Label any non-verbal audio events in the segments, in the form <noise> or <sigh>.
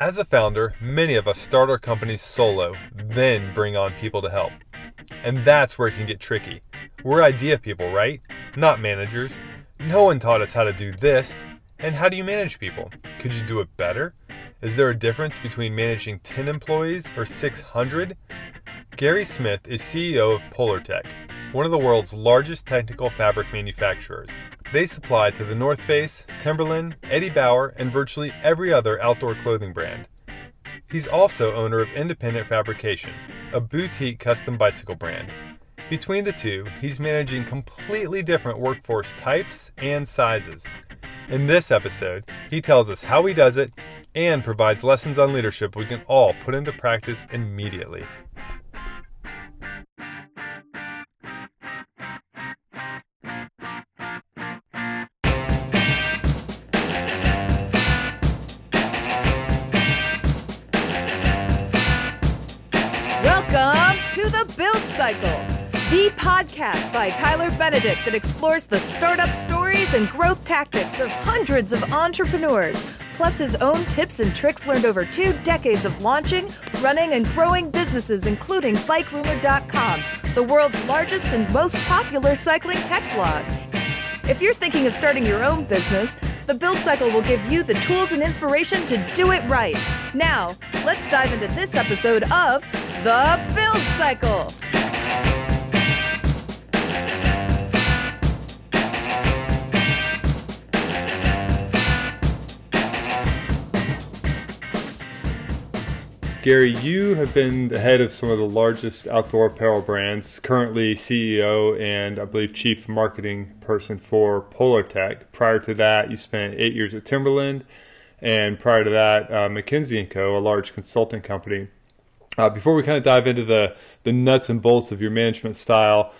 As a founder, many of us start our companies solo, then bring on people to help. And that's where it can get tricky. We're idea people, right? Not managers. No one taught us how to do this. And how do you manage people? Could you do it better? Is there a difference between managing 10 employees or 600? Gary Smith is CEO of Polartec, one of the world's largest technical fabric manufacturers. They supply to the North Face, Timberland, Eddie Bauer, and virtually every other outdoor clothing brand. He's also owner of Independent Fabrication, a boutique custom bicycle brand. Between the two, he's managing completely different workforce types and sizes. In this episode, he tells us how he does it and provides lessons on leadership we can all put into practice immediately. Cycle, the podcast by Tyler Benedict that explores the startup stories and growth tactics of hundreds of entrepreneurs, plus his own tips and tricks learned over two decades of launching, running, and growing businesses, including BikeRumor.com, the world's largest and most popular cycling tech blog. If you're thinking of starting your own business, the Build Cycle will give you the tools and inspiration to do it right. Now, let's dive into this episode of The Build Cycle. Gary, you have been the head of some of the largest outdoor apparel brands, currently CEO and I believe chief marketing person for Polartec. Prior to that, you spent eight years at Timberland, and prior to that, uh, McKinsey & Co., a large consulting company. Uh, before we kind of dive into the, the nuts and bolts of your management style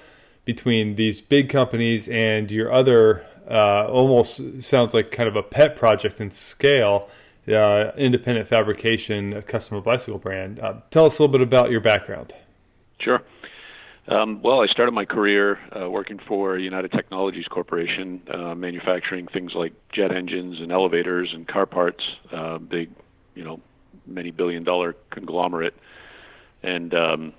between these big companies and your other, uh, almost sounds like kind of a pet project in scale – uh, independent fabrication a customer bicycle brand. Uh, tell us a little bit about your background. Sure. Um, well, I started my career uh, working for United Technologies Corporation, uh, manufacturing things like jet engines and elevators and car parts, uh, big, you know, many billion dollar conglomerate. And um,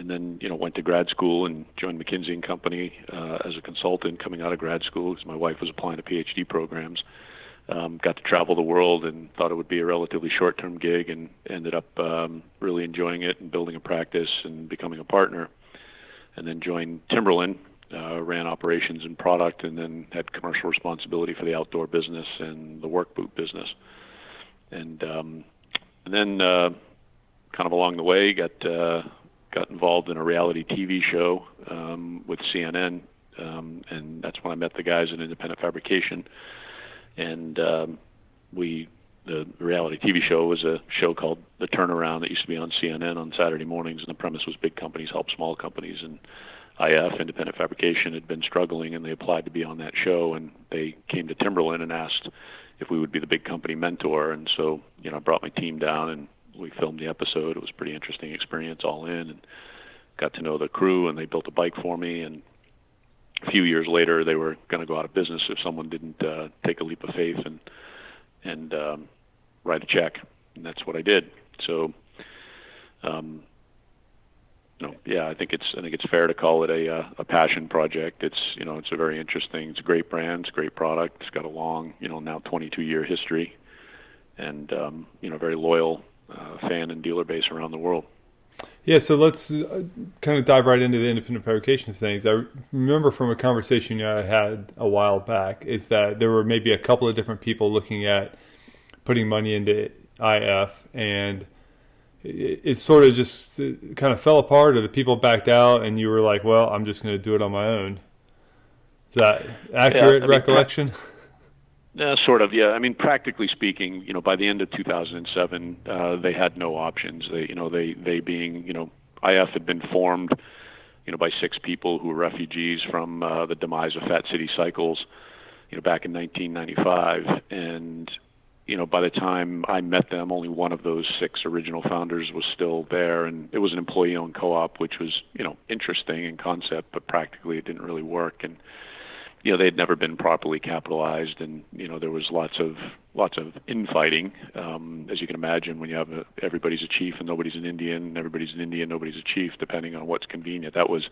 and then you know went to grad school and joined McKinsey and Company uh, as a consultant coming out of grad school because my wife was applying to PhD programs um, got to travel the world and thought it would be a relatively short-term gig and ended up um, really enjoying it and building a practice and becoming a partner. And then joined timberland uh, ran operations and product and then had commercial responsibility for the outdoor business and the work boot business. And um, and then uh, kind of along the way got uh, got involved in a reality TV show um, with CNN um, and that's when I met the guys in independent fabrication and um, we the reality TV show was a show called The Turnaround that used to be on CNN on Saturday mornings, and the premise was big companies help small companies. And IF, Independent Fabrication, had been struggling, and they applied to be on that show. And they came to Timberland and asked if we would be the big company mentor. And so, you know, I brought my team down, and we filmed the episode. It was a pretty interesting experience, all in, and got to know the crew. And they built a bike for me, and a few years later they were going to go out of business if someone didn't uh, take a leap of faith and and um, write a check, and that's what I did. So, um, you know, yeah, I think it's I think it's fair to call it a uh, a passion project. It's you know it's a very interesting, it's a great brand, it's a great product. It's got a long you know now 22 year history, and um, you know very loyal uh, fan and dealer base around the world. Yeah, so let's uh, kind of dive right into the independent fabrication things. I remember from a conversation I had a while back is that there were maybe a couple of different people looking at putting money into IF, and it, it sort of just kind of fell apart, or the people backed out, and you were like, "Well, I'm just going to do it on my own." Is that accurate yeah, I mean, recollection? <laughs> Uh, sort of, yeah. I mean, practically speaking, you know, by the end of 2007, uh, they had no options. They, you know, they they being, you know, IF had been formed, you know, by six people who were refugees from uh, the demise of Fat City Cycles, you know, back in 1995, and you know, by the time I met them, only one of those six original founders was still there, and it was an employee-owned co-op, which was, you know, interesting in concept, but practically it didn't really work. And you know they had never been properly capitalized, and you know there was lots of lots of infighting, um, as you can imagine. When you have a, everybody's a chief and nobody's an Indian, and everybody's an Indian, nobody's a chief, depending on what's convenient. That was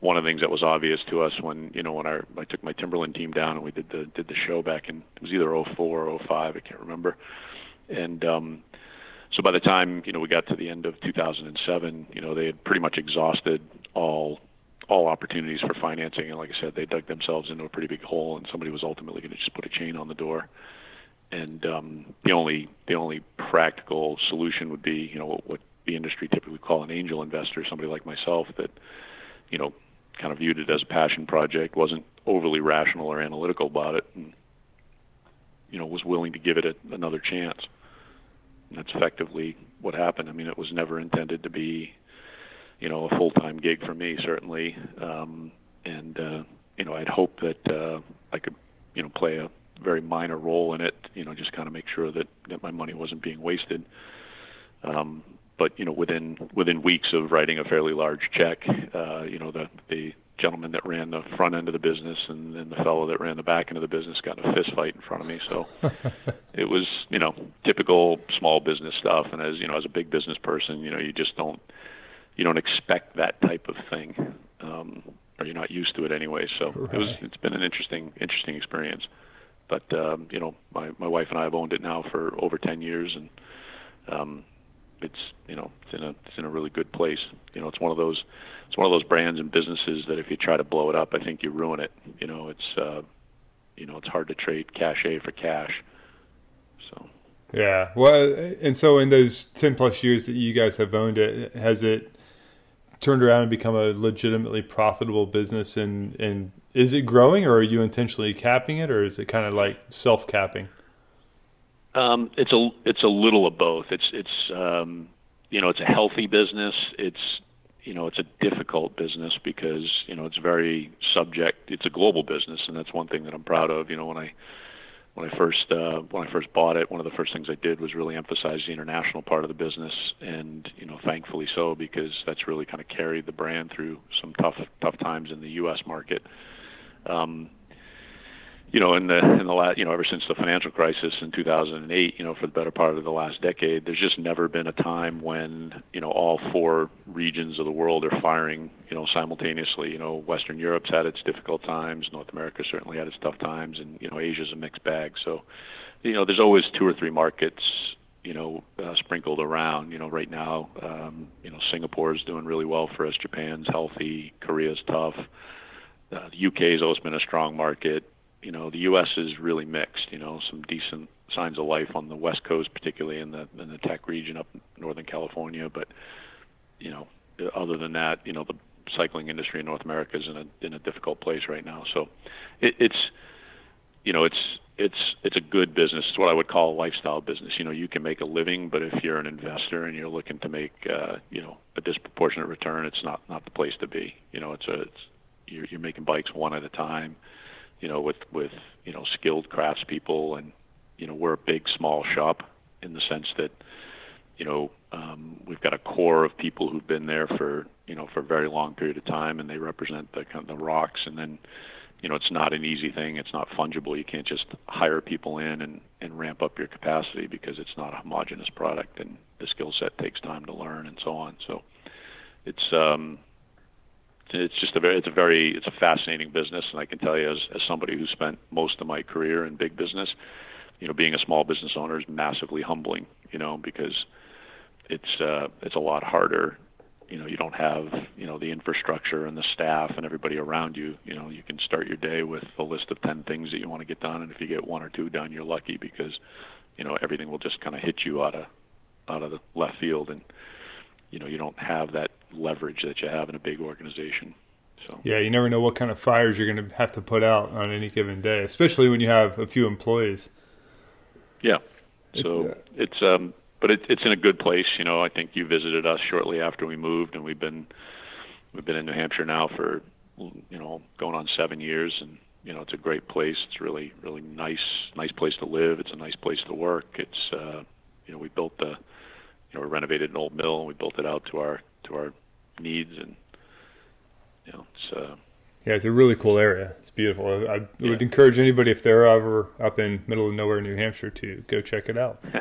one of the things that was obvious to us when you know when our I took my Timberland team down and we did the did the show back in it was either 04 or 05 I can't remember, and um, so by the time you know we got to the end of 2007, you know they had pretty much exhausted all all opportunities for financing, and like I said, they dug themselves into a pretty big hole, and somebody was ultimately going to just put a chain on the door. And um, the only the only practical solution would be you know what, what the industry typically call an angel investor, somebody like myself that you know kind of viewed it as a passion project, wasn't overly rational or analytical about it, and you know was willing to give it a, another chance. And that's effectively what happened. I mean, it was never intended to be you know a full time gig for me certainly, um, and uh, you know I'd hope that uh, I could you know play a very minor role in it. You know, just kind of make sure that that my money wasn't being wasted. Um, but you know, within within weeks of writing a fairly large check, uh, you know, the the gentleman that ran the front end of the business and then the fellow that ran the back end of the business got in a fist fight in front of me. So <laughs> it was, you know, typical small business stuff. And as you know, as a big business person, you know, you just don't you don't expect that type of thing, um, or you're not used to it anyway. So right. it was it's been an interesting interesting experience. But um, you know, my my wife and I have owned it now for over ten years, and um, it's you know it's in a it's in a really good place. You know, it's one of those it's one of those brands and businesses that if you try to blow it up, I think you ruin it. You know, it's uh, you know it's hard to trade cachet for cash. So. Yeah, well, and so in those ten plus years that you guys have owned it, has it turned around and become a legitimately profitable business? And and is it growing, or are you intentionally capping it, or is it kind of like self capping? Um, it's a it's a little of both. It's it's um, you know it's a healthy business. It's you know it's a difficult business because you know it's very subject. It's a global business, and that's one thing that I'm proud of. You know when I when I first uh, when I first bought it, one of the first things I did was really emphasize the international part of the business, and you know, thankfully so because that's really kind of carried the brand through some tough tough times in the U.S. market. Um, you know, in the in the last, you know, ever since the financial crisis in 2008, you know, for the better part of the last decade, there's just never been a time when you know all four regions of the world are firing, you know, simultaneously. You know, Western Europe's had its difficult times, North America certainly had its tough times, and you know, Asia's a mixed bag. So, you know, there's always two or three markets, you know, uh, sprinkled around. You know, right now, um, you know, Singapore is doing really well for us. Japan's healthy. Korea's tough. Uh, the has always been a strong market you know the U.S. is really mixed. You know, some decent signs of life on the West Coast, particularly in the in the tech region up Northern California. But you know, other than that, you know, the cycling industry in North America is in a in a difficult place right now. So it, it's you know it's it's it's a good business. It's what I would call a lifestyle business. You know, you can make a living, but if you're an investor and you're looking to make uh, you know a disproportionate return, it's not not the place to be. You know, it's a it's you're, you're making bikes one at a time you know, with with you know skilled craftspeople, and you know we're a big small shop in the sense that you know um, we've got a core of people who've been there for you know for a very long period of time, and they represent the kind of the rocks, and then you know it's not an easy thing. It's not fungible. You can't just hire people in and and ramp up your capacity because it's not a homogenous product and the skill set takes time to learn and so on. So it's um it's just a very it's a very it's a fascinating business. And I can tell you as as somebody who spent most of my career in big business you know being a small business owner is massively humbling you know because it's uh it's a lot harder. You know you don't have you know the infrastructure and the staff and everybody around you. You know you can start your day with a list of 10 things that you want to get done. And if you get one or two done you're lucky because you know everything will just kind of hit you out of out of the left field. And you know you don't have that leverage that you have in a big organization. So yeah, you never know what kind of fires you're going to have to put out on any given day, especially when you have a few employees. Yeah, so it's, uh, it's um, but it, it's in a good place. You know, I think you visited us shortly after we moved, and we've been we've been in New Hampshire now for you know going on seven years, and you know it's a great place. It's really really nice nice place to live. It's a nice place to work. It's uh, you know we built the you know we renovated an old mill and we built it out to our to our needs and you know it's uh Yeah, it's a really cool area. It's beautiful. I, yeah. would encourage anybody if they're ever up in middle of nowhere, New Hampshire, to go check it out. <laughs>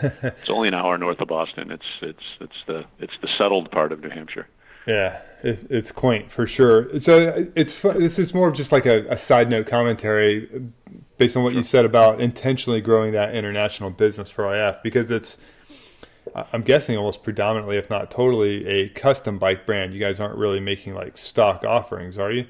it's only an hour north of Boston. It's it's it's the it's the settled part of New Hampshire. Yeah, it, it's quaint for sure. So it's this is more of just like a, a side note commentary based on what you said about intentionally growing that international business for IF because it's I'm guessing almost predominantly, if not totally, a custom bike brand. You guys aren't really making like stock offerings, are you?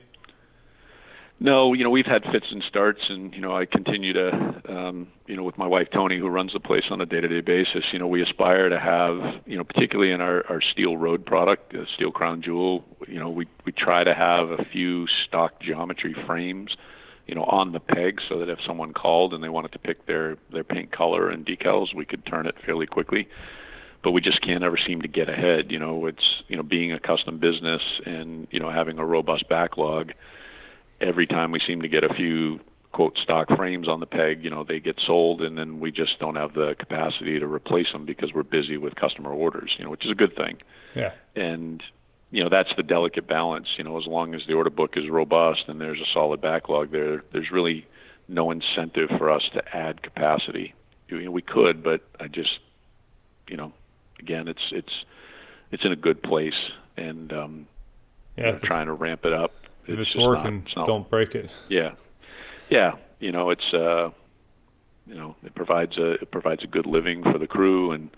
No, you know we've had fits and starts, and you know I continue to, um, you know, with my wife Tony, who runs the place on a day-to-day basis. You know, we aspire to have, you know, particularly in our our steel road product, uh, steel crown jewel. You know, we we try to have a few stock geometry frames, you know, on the peg, so that if someone called and they wanted to pick their their paint color and decals, we could turn it fairly quickly but we just can't ever seem to get ahead. You know, it's you know being a custom business and you know having a robust backlog. Every time we seem to get a few quote stock frames on the peg, you know, they get sold, and then we just don't have the capacity to replace them because we're busy with customer orders. You know, which is a good thing. Yeah. And you know that's the delicate balance. You know, as long as the order book is robust and there's a solid backlog there, there's really no incentive for us to add capacity. You know, we could, but I just, you know, again, it's it's it's in a good place, and um, yeah, trying to ramp it up. If it's, it's working, not, it's not, don't break it. Yeah, yeah. You know, it's uh, you know, it provides a it provides a good living for the crew, and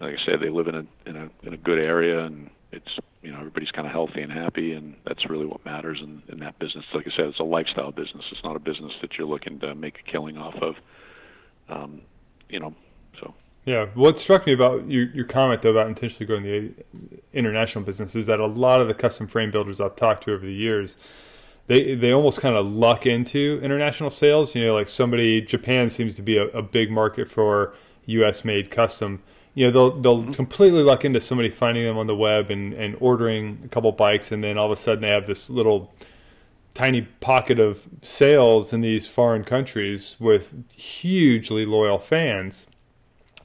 like I said, they live in a in a in a good area, and it's you know everybody's kind of healthy and happy, and that's really what matters in in that business. Like I said, it's a lifestyle business. It's not a business that you're looking to make a killing off of. Um, you know, so yeah, what struck me about your, your comment though about intentionally growing the international business is that a lot of the custom frame builders I've talked to over the years, they they almost kind of luck into international sales. You know, like somebody Japan seems to be a, a big market for U.S. made custom. You know, they'll they'll mm-hmm. completely luck into somebody finding them on the web and and ordering a couple bikes, and then all of a sudden they have this little tiny pocket of sales in these foreign countries with hugely loyal fans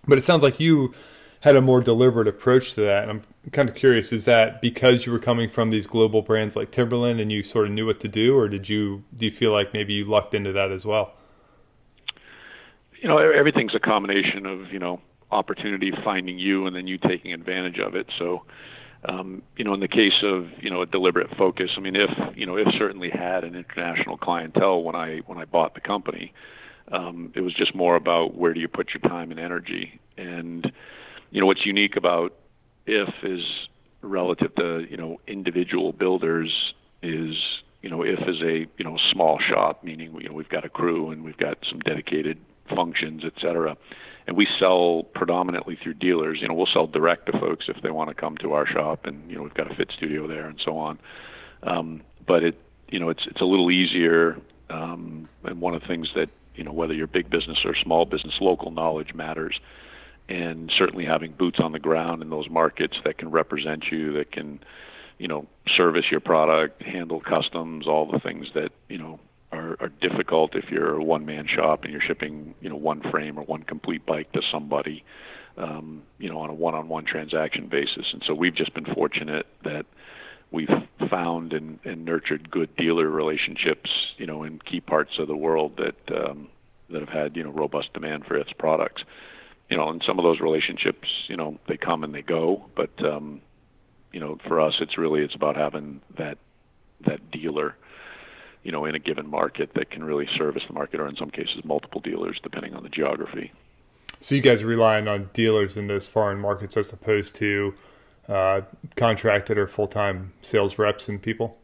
but it sounds like you had a more deliberate approach to that. And I'm kind of curious, is that because you were coming from these global brands like Timberland and you sort of knew what to do, or did you do you feel like maybe you lucked into that as well? You know, everything's a combination of, you know, opportunity finding you and then you taking advantage of it. So, um, you know, in the case of you know a deliberate focus, I mean, if you know, if certainly had an international clientele when I when I bought the company, um, it was just more about where do you put your time and energy. And you know what's unique about if is relative to you know individual builders is you know if is a you know small shop meaning you know we've got a crew and we've got some dedicated functions et cetera. And we sell predominantly through dealers. You know we'll sell direct to folks if they want to come to our shop and you know we've got a fit studio there and so on. Um, but it you know it's it's a little easier um, and one of the things that you know whether you're big business or small business, local knowledge matters, and certainly having boots on the ground in those markets that can represent you, that can you know service your product, handle customs, all the things that you know are, are difficult if you're a one man shop and you're shipping you know one frame or one complete bike to somebody um, you know on a one on one transaction basis. And so we've just been fortunate that we've found and, and nurtured good dealer relationships, you know, in key parts of the world that um, that have had you know robust demand for its products. You know, and some of those relationships, you know, they come and they go, but um, you know, for us, it's really it's about having that that dealer, you know, in a given market that can really service the market, or in some cases, multiple dealers, depending on the geography. So you guys are relying on dealers in those foreign markets as opposed to uh, contracted or full time sales reps and people?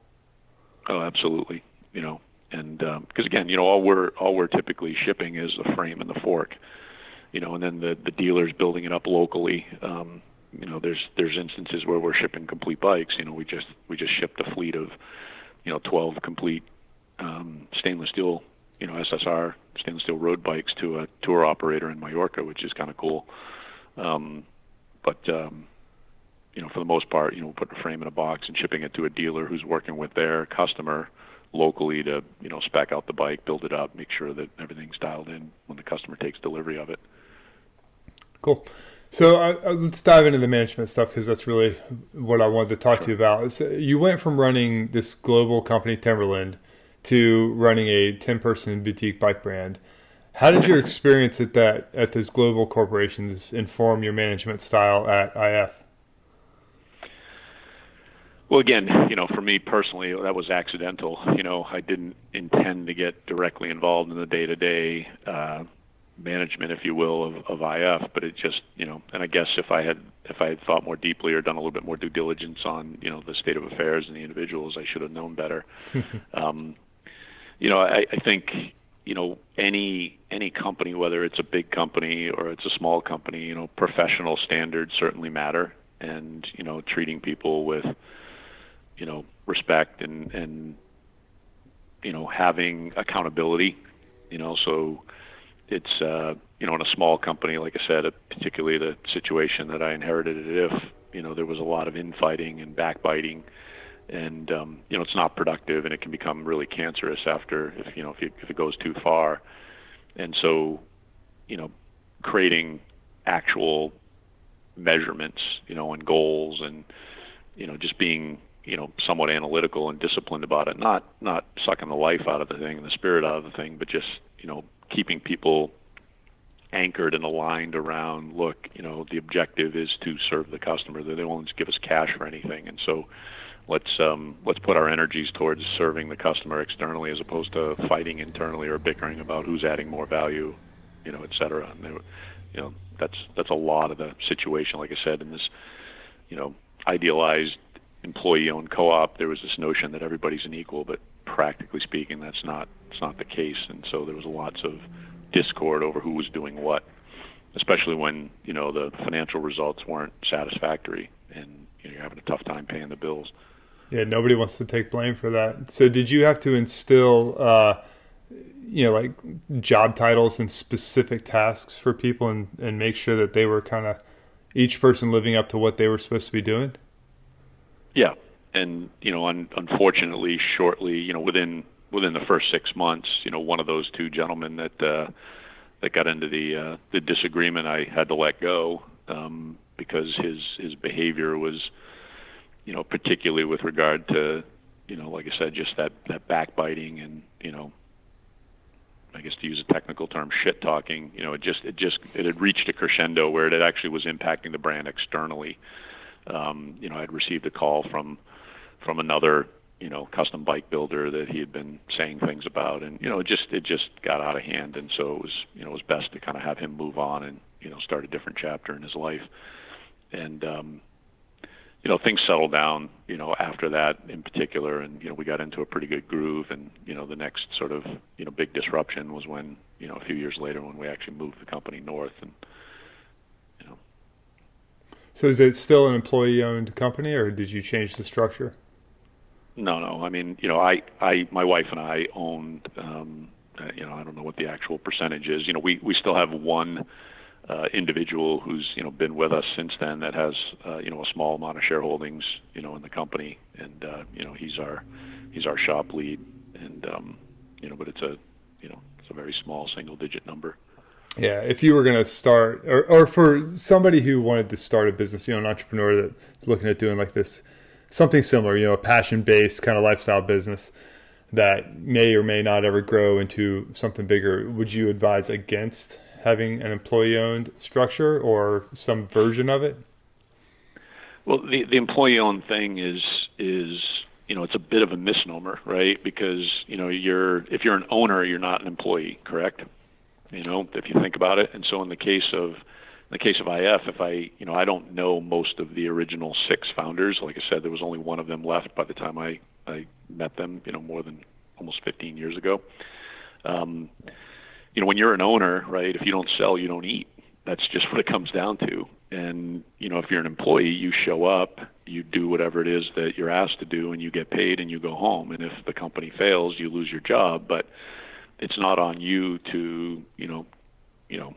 Oh, absolutely. You know, and because um, again, you know, all we're all we're typically shipping is the frame and the fork. You know, and then the the dealers building it up locally. Um, you know, there's there's instances where we're shipping complete bikes. You know, we just we just shipped a fleet of, you know, 12 complete um, stainless steel, you know, SSR stainless steel road bikes to a tour operator in Mallorca, which is kind of cool. Um, but um, you know, for the most part, you know, putting a frame in a box and shipping it to a dealer who's working with their customer locally to, you know, spec out the bike, build it up, make sure that everything's dialed in when the customer takes delivery of it. Cool. So uh, uh, let's dive into the management stuff because that's really what I wanted to talk sure. to you about. So you went from running this global company, Timberland, to running a ten-person boutique bike brand. How did your <laughs> experience at that at those global corporations inform your management style at IF? Well, again, you know, for me personally, that was accidental. You know, I didn't intend to get directly involved in the day-to-day uh, management, if you will, of, of IF. But it just, you know, and I guess if I had if I had thought more deeply or done a little bit more due diligence on, you know, the state of affairs and the individuals, I should have known better. <laughs> um, you know, I, I think, you know, any any company, whether it's a big company or it's a small company, you know, professional standards certainly matter, and you know, treating people with, you know, respect and and you know, having accountability, you know, so it's uh, you know in a small company, like I said, particularly the situation that I inherited if you know there was a lot of infighting and backbiting, and um, you know it's not productive and it can become really cancerous after if you know if, if it goes too far, and so you know creating actual measurements, you know, and goals and you know just being you know somewhat analytical and disciplined about it. Not not sucking the life out of the thing and the spirit out of the thing but just you know keeping people anchored and aligned around look you know the objective is to serve the customer. They won't give us cash for anything. And so let's um, let's put our energies towards serving the customer externally as opposed to fighting internally or bickering about who's adding more value you know et cetera. And they, you know that's that's a lot of the situation like i said in this you know idealized employee owned co-op there was this notion that everybody's an equal but practically speaking that's not it's not the case, and so there was lots of discord over who was doing what, especially when you know the financial results weren't satisfactory and you know, you're having a tough time paying the bills. Yeah, nobody wants to take blame for that. So, did you have to instill, uh, you know, like job titles and specific tasks for people, and and make sure that they were kind of each person living up to what they were supposed to be doing? Yeah, and you know, un- unfortunately, shortly, you know, within within the first six months, you know, one of those two gentlemen that uh, that got into the uh, the disagreement, I had to let go um, because his his behavior was, you know, particularly with regard to, you know, like I said, just that that backbiting and you know, I guess to use a technical term, shit talking. You know, it just it just it had reached a crescendo where it actually was impacting the brand externally. Um, you know, I'd received a call from from another you know custom bike builder that he had been saying things about and you know it just it just got out of hand and so it was you know it was best to kind of have him move on and you know start a different chapter in his life and um you know things settled down you know after that in particular and you know we got into a pretty good groove and you know the next sort of you know big disruption was when you know a few years later when we actually moved the company north and so is it still an employee owned company or did you change the structure no, no. I mean, you know, I, I, my wife and I owned, um, uh, you know, I don't know what the actual percentage is. You know, we we still have one uh, individual who's you know been with us since then that has uh, you know a small amount of shareholdings, you know, in the company, and uh, you know he's our he's our shop lead, and um, you know, but it's a you know it's a very small single digit number. Yeah, if you were going to start, or, or for somebody who wanted to start a business, you know, an entrepreneur that's looking at doing like this something similar, you know, a passion based kind of lifestyle business that may or may not ever grow into something bigger, would you advise against having an employee owned structure or some version of it? Well, the the employee owned thing is is you know it's a bit of a misnomer, right? Because you know you're if you're an owner, you're not an employee, correct? You know if you think about it, and so in the case of in the case of IF, if I, you know, I don't know most of the original six founders. Like I said, there was only one of them left by the time I, I met them, you know, more than almost 15 years ago. Um, you know, when you're an owner, right, if you don't sell, you don't eat. That's just <laughs> what it comes down to. And, you know, if you're an employee, you show up, you do whatever it is that you're asked to do, and you get paid and you go home. And if the company fails, you lose your job. But it's not on you to, you know, you know,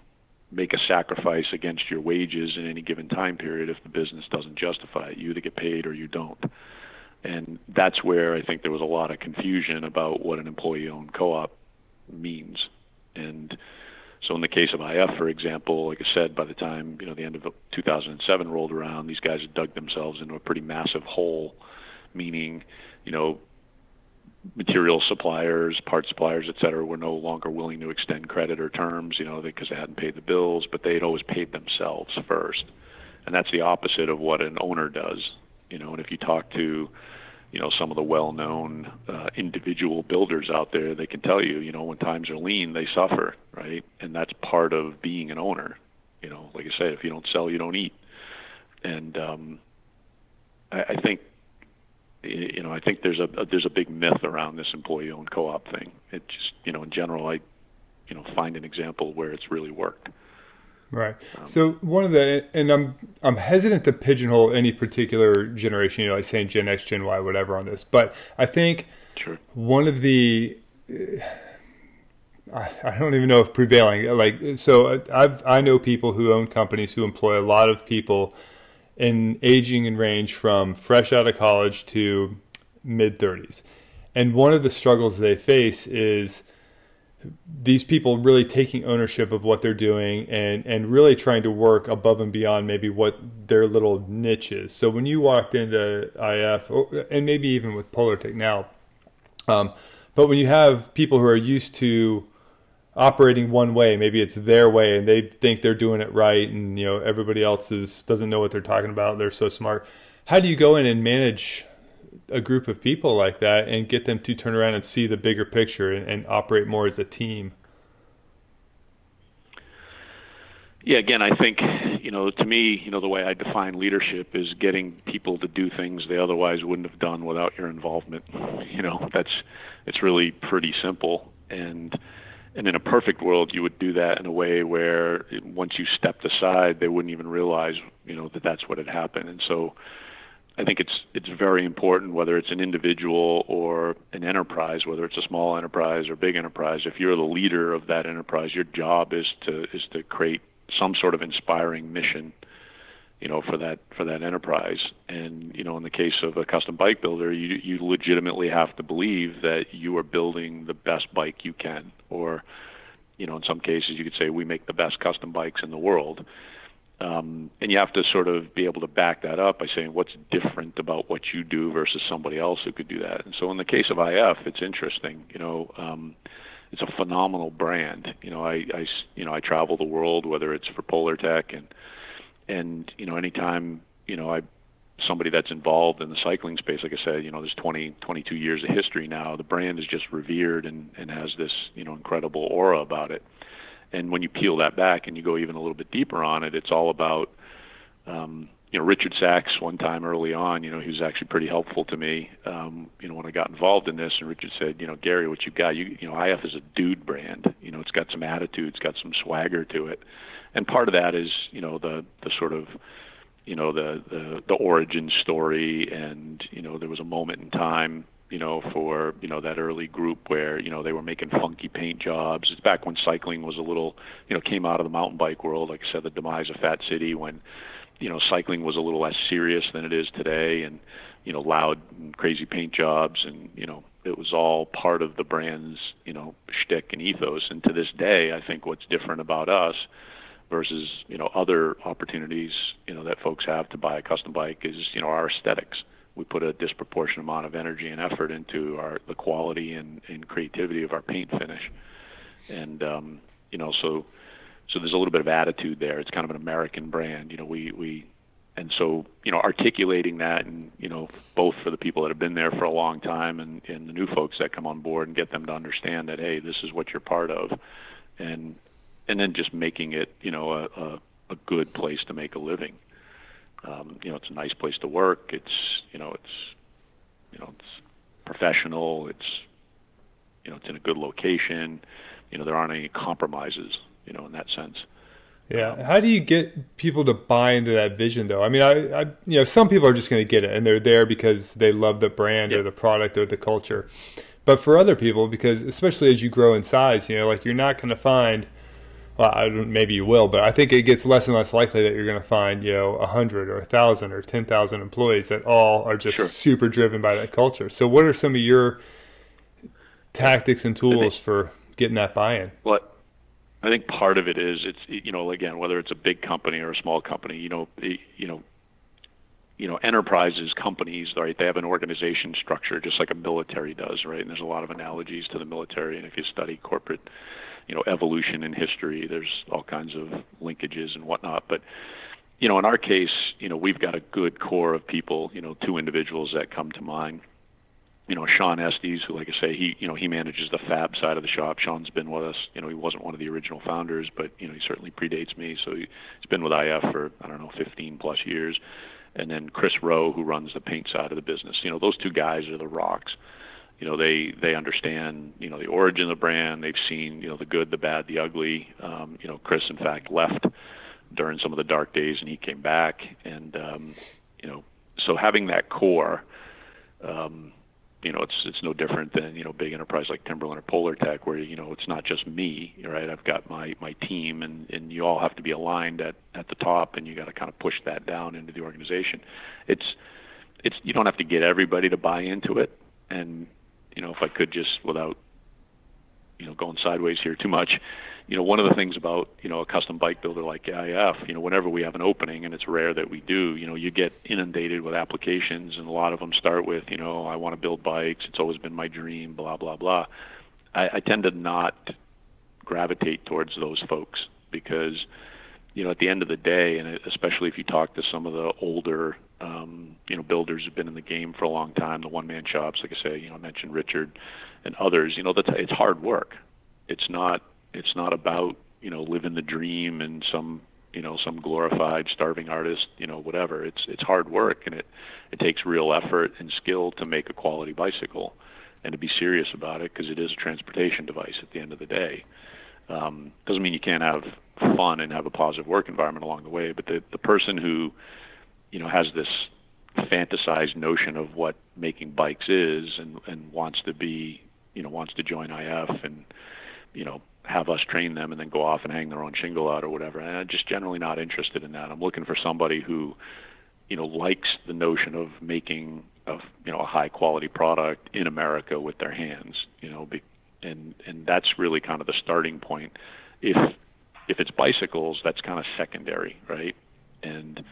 make a sacrifice against your wages in any given time period if the business doesn't justify it. You either get paid or you don't. And that's where I think there was a lot of confusion about what an employee owned co op means. And So in the case of IF, for example, like I said, by the time you know the end of 2007 rolled around, these guys had dug themselves into a pretty massive hole, meaning, you know, material suppliers, part suppliers, et cetera, were no longer willing to extend credit or terms, you know, because they hadn't paid the bills, but they had always paid themselves first, and that's the opposite of what an owner does, you know. And if you talk to you know some of the well-known uh, individual builders out there they can tell you you know when times are lean they suffer right? And that's part of being an owner you know. Like i said if you don't sell you don't eat. And um i, I think you know i think there's a, there's a big myth around this employee owned co-op thing it just you know in general i you know find an example where it's really worked Right. Um, so one of the and I'm I'm hesitant to pigeonhole any particular generation, you know, like saying Gen X, Gen Y, whatever on this, but I think sure. one of the I, I don't even know if prevailing like so I've I know people who own companies who employ a lot of people in aging and range from fresh out of college to mid 30s. And one of the struggles they face is these people really taking ownership of what they're doing and and really trying to work above and beyond maybe what their little niche is. So when you walked into IF and maybe even with Polartec now, um, but when you have people who are used to operating one way, maybe it's their way, and they think they're doing it right, and you know everybody else is doesn't know what they're talking about. They're so smart. How do you go in and manage a group of people like that and get them to turn around and see the bigger picture and, and operate more as a team. Yeah, again, I think you know, to me, you know, the way I define leadership is getting people to do things they otherwise wouldn't have done without your involvement. You know, that's it's really pretty simple, and and in a perfect world, you would do that in a way where once you stepped aside, they wouldn't even realize, you know, that that's what had happened, and so I think it's it's very important whether it's an individual or an enterprise, whether it's a small enterprise or big enterprise. If you're the leader of that enterprise, your job is to is to create some sort of inspiring mission, you know, for that for that enterprise. And you know, in the case of a custom bike builder, you you legitimately have to believe that you are building the best bike you can, or you know, in some cases, you could say we make the best custom bikes in the world um, and you have to sort of be able to back that up by saying what's different about what you do versus somebody else who could do that. And so in the case of IF, it's interesting. You know, um, it's a phenomenal brand. You know, I, I you know I travel the world, whether it's for Polartec and and you know anytime you know I somebody that's involved in the cycling space like i said you know there's 20 22 years of history now the brand is just revered and and has this you know incredible aura about it and when you peel that back and you go even a little bit deeper on it, it's all about um, you know Richard Sachs one time early on, you know, he was actually pretty helpful to me, um, you know, when I got involved in this. And Richard said, you know, Gary, what you got, you you know, IF is a dude brand. You know, it's got some attitude, it's got some swagger to it, and part of that is you know the the sort of you know the the the origin story, and you know there was a moment in time you know, for you know that early group where you know they were making funky paint jobs. It's back when cycling was a little, you know, came out of the mountain bike world. Like I said, the demise of Fat City when, you know, cycling was a little less serious than it is today, and you know, loud and crazy paint jobs, and you know, it was all part of the brand's you know shtick and ethos. And to this day, I think what's different about us versus you know other opportunities you know that folks have to buy a custom bike is you know our aesthetics we put a disproportionate amount of energy and effort into our the quality and, and creativity of our paint finish, and um, you know so so there's a little bit of attitude there. It's kind of an American brand, you know. We we and so you know articulating that and you know both for the people that have been there for a long time and, and the new folks that come on board and get them to understand that hey this is what you're part of and and then just making it you know a, a, a good place to make a living um, you know, it's a nice place to work. It's you know, it's you know, it's professional. It's you know, it's in a good location. You know, there aren't any compromises. You know, in that sense. Yeah. How do you get people to buy into that vision, though? I mean, I, I you know, some people are just going to get it, and they're there because they love the brand or the product or the culture. But for other people, because especially as you grow in size, you know, like you're not going to find well, I don't, maybe you will, but I think it gets less and less likely that you're going to find, you know, a hundred or a thousand or ten thousand employees that all are just sure. super driven by that culture. So, what are some of your tactics and tools for getting that buy-in? Well, I think part of it is it's you know again whether it's a big company or a small company, you know you know you know enterprises companies right they have an organization structure just like a military does right and there's a lot of analogies to the military and if you study corporate you know evolution in history. There's all kinds of linkages and whatnot. But you know in our case you know we've got a good core of people you know two individuals that come to mind. You know Sean Estes who like I say he you know he manages the fab side of the shop. Sean's been with us. You know he wasn't one of the original founders but you know he certainly predates me. So he, he's been with IF for I don't know 15 plus years. And then Chris Rowe, who runs the paint side of the business. You know, those two guys are the rocks. You know, they they understand you know the origin of the brand. They've seen you know the good, the bad, the ugly. Um, you know, Chris in fact left during some of the dark days, and he came back. And um, you know, so having that core. Um, you know, it's it's no different than you know big enterprise like Timberland or Polartec, where you know it's not just me, right? I've got my my team, and and you all have to be aligned at at the top, and you got to kind of push that down into the organization. It's it's you don't have to get everybody to buy into it, and you know if I could just without you know going sideways here too much, you know, one of the things about, you know, a custom bike builder like IF, you know, whenever we have an opening, and it's rare that we do, you know, you get inundated with applications, and a lot of them start with, you know, I want to build bikes. It's always been my dream, blah, blah, blah. I, I tend to not gravitate towards those folks because, you know, at the end of the day, and especially if you talk to some of the older, um, you know, builders who've been in the game for a long time, the one-man shops, like I say, you know, I mentioned Richard and others, you know, that's, it's hard work. It's not it's not about you know living the dream and some you know some glorified starving artist you know whatever. It's it's hard work and it it takes real effort and skill to make a quality bicycle and to be serious about it because it is a transportation device at the end of the day. Um, doesn't mean you can't have fun and have a positive work environment along the way but the the person who you know has this fantasized notion of what making bikes is and and wants to be you know wants to join IF and you know have us train them and then go off and hang their own shingle out or whatever. And I'm just generally not interested in that. I'm looking for somebody who, you know, likes the notion of making of you know a high quality product in America with their hands. You know, be, and and that's really kind of the starting point. If if it's bicycles, that's kind of secondary, right? And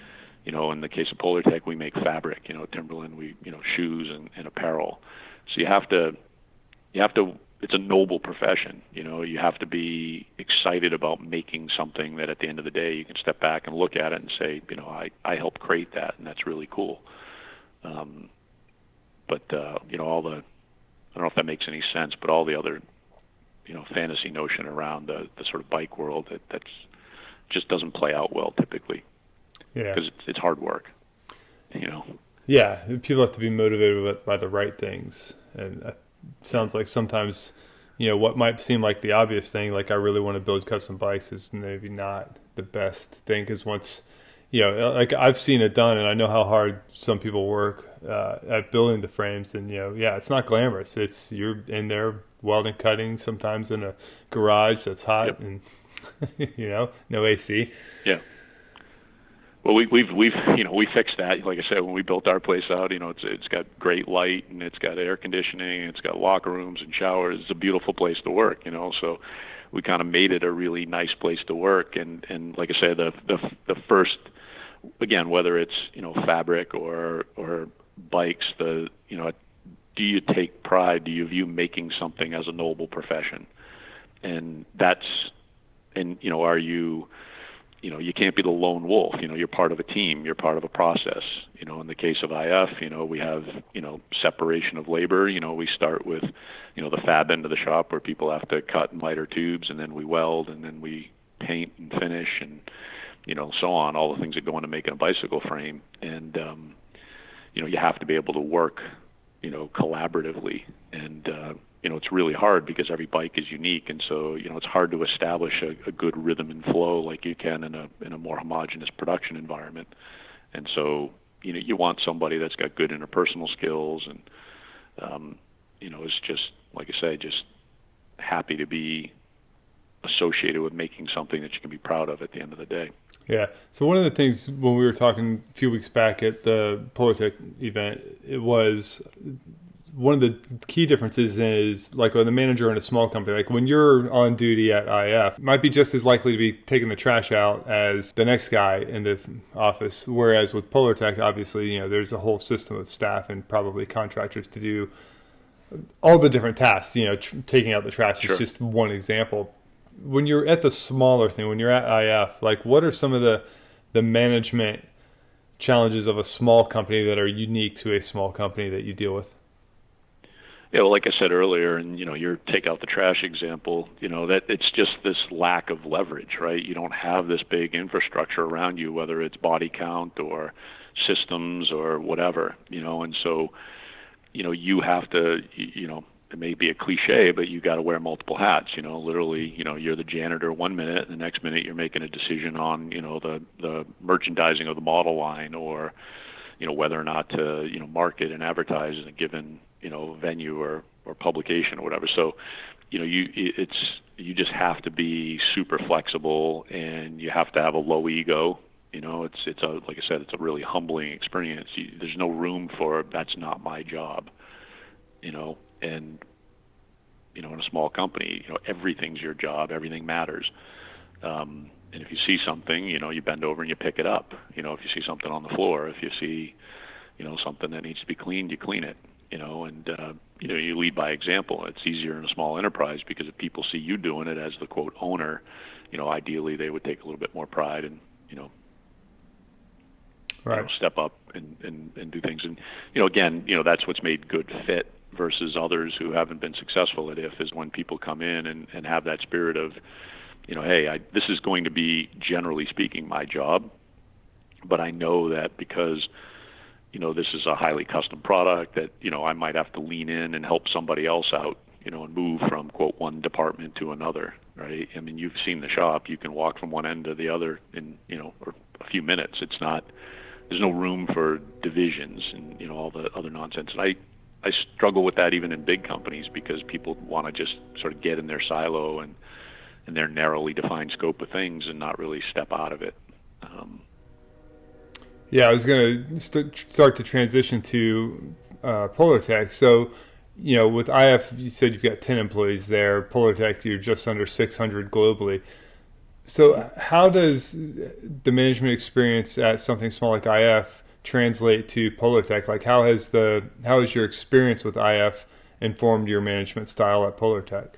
you know, in the case of Polartec, we make fabric. You know, Timberland, we you know shoes and, and apparel. So you have to you have to it's a noble profession. You know, you have to be excited about making something that at the end of the day you can step back and look at it and say, you know, I I helped create that, and that's really cool. Um, but uh, you know, all the I don't know if that makes any sense, but all the other you know fantasy notion around the the sort of bike world that that's just doesn't play out well typically. Yeah, because it's, it's hard work. You know. Yeah, people have to be motivated by the right things, and it sounds like sometimes you know what might seem like the obvious thing like i really want to build custom bikes is maybe not the best thing because once you know like i've seen it done and i know how hard some people work uh, at building the frames and you know yeah it's not glamorous it's you're in there welding cutting sometimes in a garage that's hot yep. and <laughs> you know no ac yeah well, we, we've we've you know we fixed that. Like I said, when we built our place out, you know it's it's got great light and it's got air conditioning, and it's got locker rooms and showers. It's a beautiful place to work, you know. So we kind of made it a really nice place to work. And and like I said, the the the first again, whether it's you know fabric or or bikes, the you know do you take pride? Do you view making something as a noble profession? And that's and you know are you you know you can't be the lone wolf you know you're part of a team you're part of a process. You know in the case of IF you know we have you know separation of labor. You know we start with you know the fab end of the shop where people have to cut and lighter tubes and then we weld and then we paint and finish and you know so on all the things that go into making a bicycle frame. And um you know you have to be able to work you know collaboratively. And uh you know it's really hard because every bike is unique and so you know it's hard to establish a, a good rhythm and flow like you can in a in a more homogeneous production environment and so you know you want somebody that's got good interpersonal skills and um, you know is just like I say just happy to be associated with making something that you can be proud of at the end of the day. Yeah. So one of the things when we were talking a few weeks back at the Polartec event, it was one of the key differences is like with a manager in a small company, like when you're on duty at IF, might be just as likely to be taking the trash out as the next guy in the office. Whereas with Polartec, obviously, you know, there's a whole system of staff and probably contractors to do all the different tasks. You know, tr- taking out the trash sure. is just one example. When you're at the smaller thing, when you're at IF, like what are some of the the management challenges of a small company that are unique to a small company that you deal with? Yeah, well, like I said earlier, and you know, your take out the trash example, you know, that it's just this lack of leverage, right? You don't have this big infrastructure around you, whether it's body count or systems or whatever, you know, and so, you know, you have to, you know, it may be a cliche, but you got to wear multiple hats. You know, literally, you know, you're the janitor one minute, and the next minute you're making a decision on, you know, the the merchandising of the model line, or, you know, whether or not to, you know, market and advertise in a given, you know, venue or or publication or whatever. So, you know, you it's you just have to be super flexible, and you have to have a low ego. You know, it's it's a like I said, it's a really humbling experience. You, there's no room for that's not my job. You know, and you know in a small company you know everything's your job everything matters um, and if you see something you know you bend over and you pick it up you know if you see something on the floor if you see you know something that needs to be cleaned you clean it you know and uh, you know you lead by example. It's easier in a small enterprise because if people see you doing it as the quote owner you know ideally they would take a little bit more pride and you know right. you know, step up and, and and do things. And you know again you know that's what's made good fit versus others who haven't been successful at IF is when people come in and, and have that spirit of, you know, hey, I, this is going to be generally speaking my job, but I know that because, you know, this is a highly custom product that you know I might have to lean in and help somebody else out, you know, and move from quote one department to another, right? I mean, you've seen the shop; you can walk from one end to the other in you know or a few minutes. It's not there's no room for divisions and you know all the other nonsense. And I I struggle with that even in big companies because people want to just sort of get in their silo and in their narrowly defined scope of things and not really step out of it. Um, yeah, I was going to st- start to transition to uh, Polartec. So, you know, with IF, you said you've got 10 employees there. Polartec, you're just under 600 globally. So, how does the management experience at something small like IF translate to Polartec? Like, how has the how has your experience with IF informed your management style at Polartec?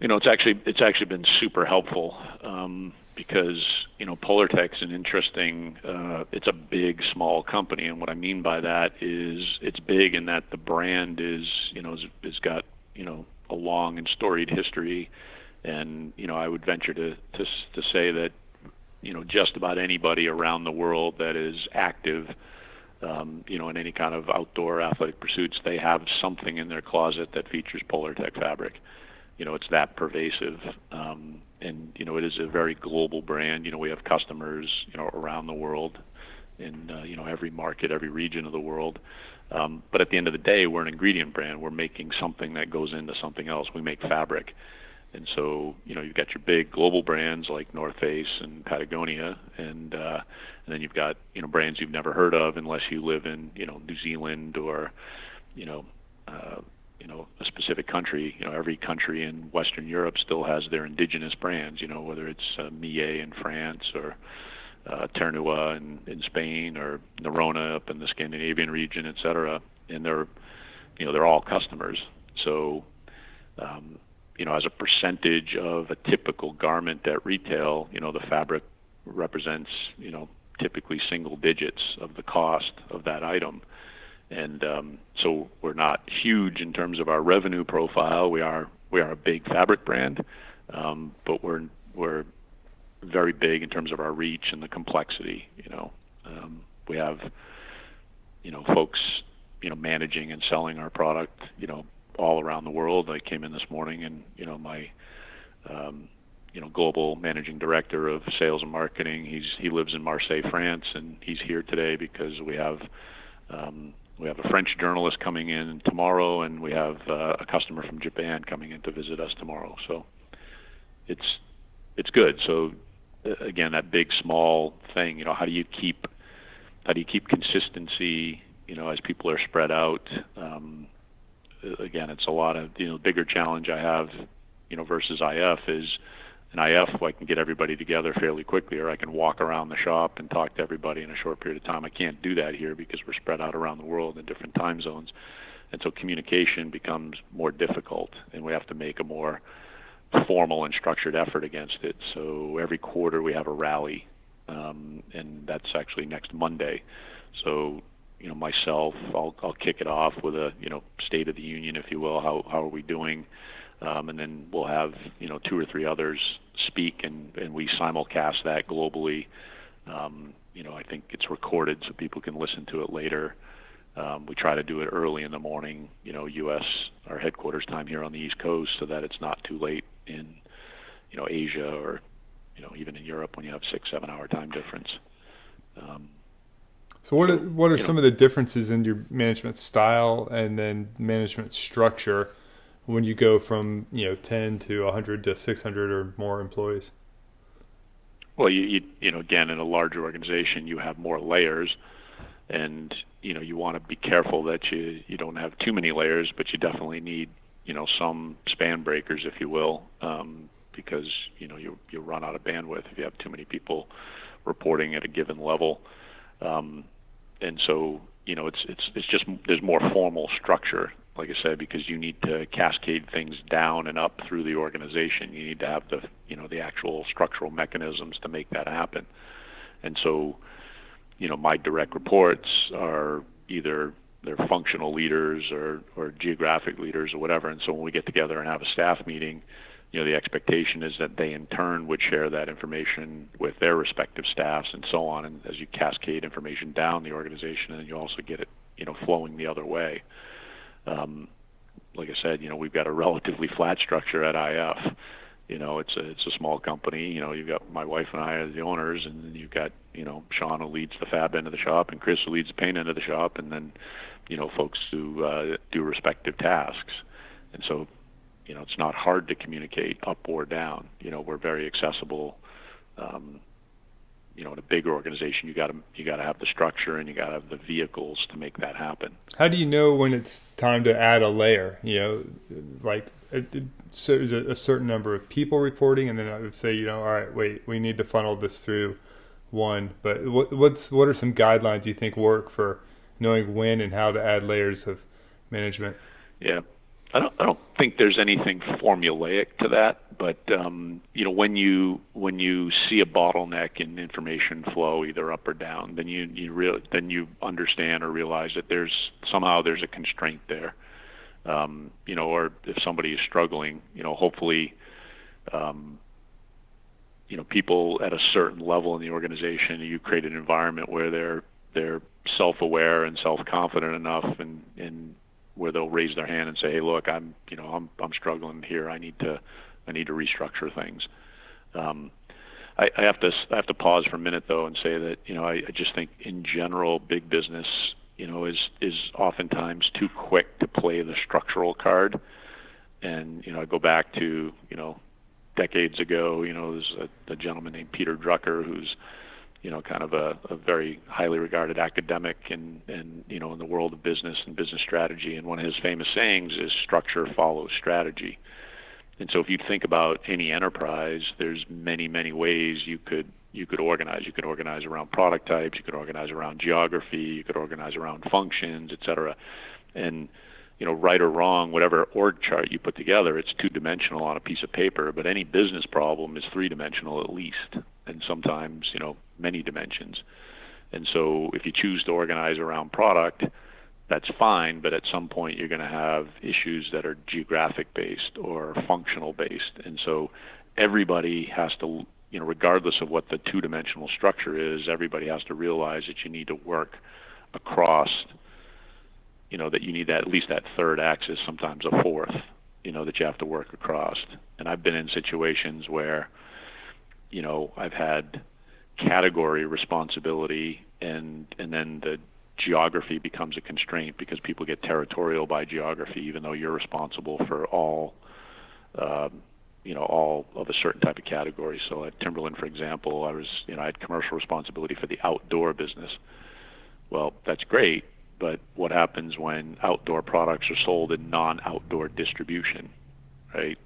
You know, it's actually it's actually been super helpful um, because you know Polartec's an interesting. Uh, it's a big small company, and what I mean by that is it's big in that the brand is you know is got you know a long and storied history, and you know I would venture to to to say that you know just about anybody around the world that is active um, you know in any kind of outdoor athletic pursuits they have something in their closet that features Polartec fabric you know it's that pervasive um, and you know it is a very global brand. You know we have customers you know around the world in uh, you know every market every region of the world. Um, but at the end of the day we're an ingredient brand. We're making something that goes into something else. We make fabric. And so, you know, you've got your big global brands like North Face and Patagonia, and uh, and then you've got you know brands you've never heard of unless you live in you know New Zealand or you know uh, you know a specific country. You know, every country in Western Europe still has their indigenous brands. You know, whether it's uh, Millet in France or uh, Ternua in, in Spain or Norrona up in the Scandinavian region, et cetera. And they're you know they're all customers. So um, you know, as a percentage of a typical garment at retail, you know, the fabric represents, you know, typically single digits of the cost of that item. And um, so we're not huge in terms of our revenue profile. We are we are a big fabric brand, um, but we're we're very big in terms of our reach and the complexity. You know, um, we have you know folks you know managing and selling our product. You know, all around the world. I came in this morning, and you know my um, you know global managing director of sales and marketing. He's he lives in Marseille, France, and he's here today because we have um, we have a French journalist coming in tomorrow, and we have uh, a customer from Japan coming in to visit us tomorrow. So it's it's good. So uh, again, that big small thing. You know, how do you keep how do you keep consistency you know, as people are spread out, um, again, it's a lot of you know, bigger challenge I have, you know, versus IF is IF I can get everybody together fairly quickly, or I can walk around the shop and talk to everybody in a short period of time. I can't do that here because we're spread out around the world in different time zones, and so communication becomes more difficult, and we have to make a more formal and structured effort against it. So every quarter we have a rally, um, and that's actually next Monday. So you know myself, I'll I'll kick it off with a you know State of the Union, if you will. How how are we doing? Um, and then we'll have you know two or three others speak, and and we simulcast that globally. Um, you know I think it's recorded so people can listen to it later. Um, we try to do it early in the morning, you know, U.S. our headquarters time here on the East Coast, so that it's not too late in, you know, Asia or, you know, even in Europe when you have six, seven hour time difference. Um, so what are, what are some know, of the differences in your management style and then management structure when you go from you know 10 to 100 to 600 or more employees? Well, you, you you know again in a larger organization you have more layers, and you know you want to be careful that you you don't have too many layers, but you definitely need you know some span breakers, if you will, um, because you know you you run out of bandwidth if you have too many people reporting at a given level, um, and so you know it's it's it's just there's more formal structure, like I said, because you need to cascade things down and up through the organization. You need to have the you know the actual structural mechanisms to make that happen, and so you know, my direct reports are either they're functional leaders or, or geographic leaders or whatever. And so when we get together and have a staff meeting, you know, the expectation is that they in turn would share that information with their respective staffs and so on. And as you cascade information down the organization, and you also get it, you know, flowing the other way. Um, like I said, you know, we've got a relatively flat structure at IF you know it's a it's a small company. You know you've got my wife and I as the owners and then you've got you know Sean who leads the fab end of the shop and Chris who leads the paint end of the shop and then you know folks who uh, do respective tasks. And so you know it's not hard to communicate up or down. You know we're very accessible um, you know in a bigger organization you got to you got to have the structure and you got to have the vehicles to make that happen how do you know when it's time to add a layer you know like so there's a, a, certain number of people reporting, and then I would say, you know, all right, wait, we need to funnel this through one. But what, what's what are some guidelines you think work for knowing when and how to add layers of management? Yeah, I don't I don't think there's anything formulaic to that, but um, you know when you when you see a bottleneck in information flow either up or down, then you you real then you understand or realize that there's somehow there's a constraint there. Um, you know, or if somebody is struggling, you know, hopefully, um, you know, people at a certain level in the organization, you create an environment where they're they're self-aware and self-confident enough, and and where they'll raise their hand and say, hey, look, I'm you know I'm I'm struggling here. I need to I need to restructure things. Um, I, I have to I have to pause for a minute though and say that you know I, I just think in general big business you know, is is oftentimes too quick to play the structural card. And you know, I go back to you know, decades ago. You know, there's a, a gentleman named Peter Drucker who's you know, kind of a, a very highly regarded academic and and you know in the world of business and business strategy. And one of his famous sayings is "structure follows strategy." And so, if you think about any enterprise, there's many many ways you could you could organize. You could organize around product types, you could organize around geography, you could organize around functions, et cetera. And you know, right or wrong, whatever org chart you put together, it's two dimensional on a piece of paper. But any business problem is three dimensional at least, and sometimes you know many dimensions. And so, if you choose to organize around product, that's fine. But at some point, you're going to have issues that are geographic based or functional based, and so everybody has to you know, regardless of what the two-dimensional structure is, everybody has to realize that you need to work across. You know that you need that at least that third axis, sometimes a fourth. You know that you have to work across. And I've been in situations where, you know, I've had category responsibility, and and then the geography becomes a constraint because people get territorial by geography, even though you're responsible for all. Um, you know all of a certain type of category. So at Timberland, for example, I was you know I had commercial responsibility for the outdoor business. Well, that's great, but what happens when outdoor products are sold in non-outdoor distribution, right?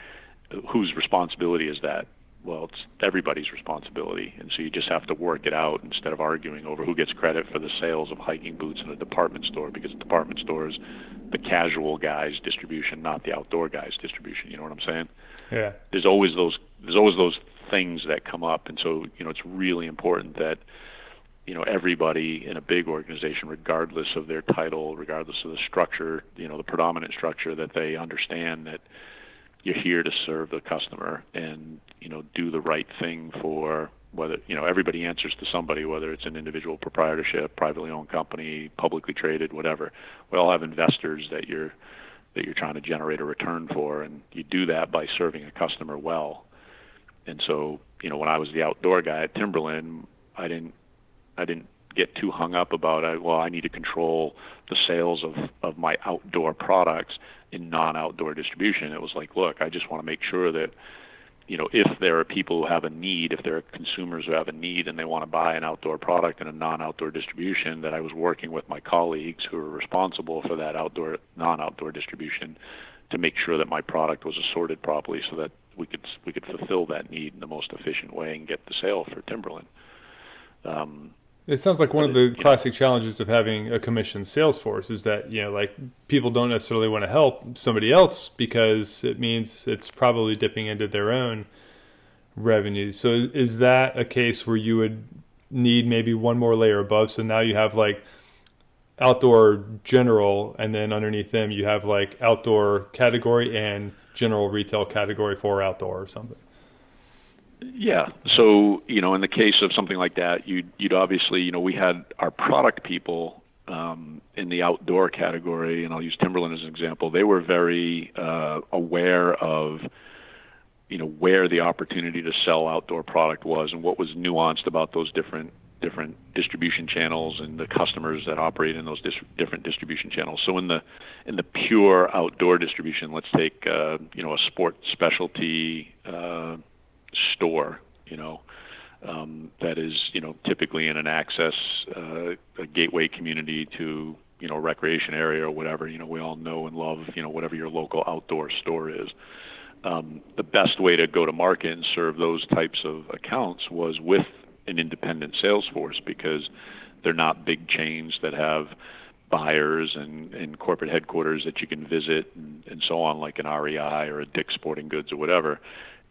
<laughs> Whose responsibility is that? Well, it's everybody's responsibility, and so you just have to work it out instead of arguing over who gets credit for the sales of hiking boots in a department store because department stores the casual guys distribution, not the outdoor guys distribution. You know what I'm saying? Yeah. There's always those there's always those things that come up, and so you know it's really important that you know everybody in a big organization, regardless of their title, regardless of the structure, you know the predominant structure, that they understand that you're here to serve the customer and you know do the right thing for whether you know everybody answers to somebody whether it's an individual proprietorship privately owned company publicly traded whatever. We all have investors that you're that you're trying to generate a return for and you do that by serving a customer well. And so you know when I was the outdoor guy at Timberland I didn't I didn't get too hung up about it well I need to control the sales of of my outdoor products in non-outdoor distribution. It was like look I just want to make sure that you know, if there are people who have a need, if there are consumers who have a need and they want to buy an outdoor product in a non-outdoor distribution, that I was working with my colleagues who are responsible for that outdoor, non-outdoor distribution, to make sure that my product was assorted properly, so that we could we could fulfill that need in the most efficient way and get the sale for Timberland. Um, it sounds like one of the classic challenges of having a commissioned sales force is that, you know, like people don't necessarily want to help somebody else because it means it's probably dipping into their own revenue. So is that a case where you would need maybe one more layer above? So now you have like outdoor general and then underneath them you have like outdoor category and general retail category for outdoor or something. Yeah. So, you know, in the case of something like that, you'd, you'd obviously, you know, we had our product people um, in the outdoor category, and I'll use Timberland as an example. They were very uh, aware of, you know, where the opportunity to sell outdoor product was and what was nuanced about those different different distribution channels and the customers that operate in those dis- different distribution channels. So in the in the pure outdoor distribution, let's take uh, you know a sport specialty uh, store, you know, um, that is, you know, typically in an access, uh, a gateway community to, you know, recreation area or whatever. You know, we all know and love, you know, whatever your local outdoor store is. Um, the best way to go to market and serve those types of accounts was with an independent sales force because they're not big chains that have buyers and, and corporate headquarters that you can visit and, and so on, like an REI or a Dick's Sporting Goods or whatever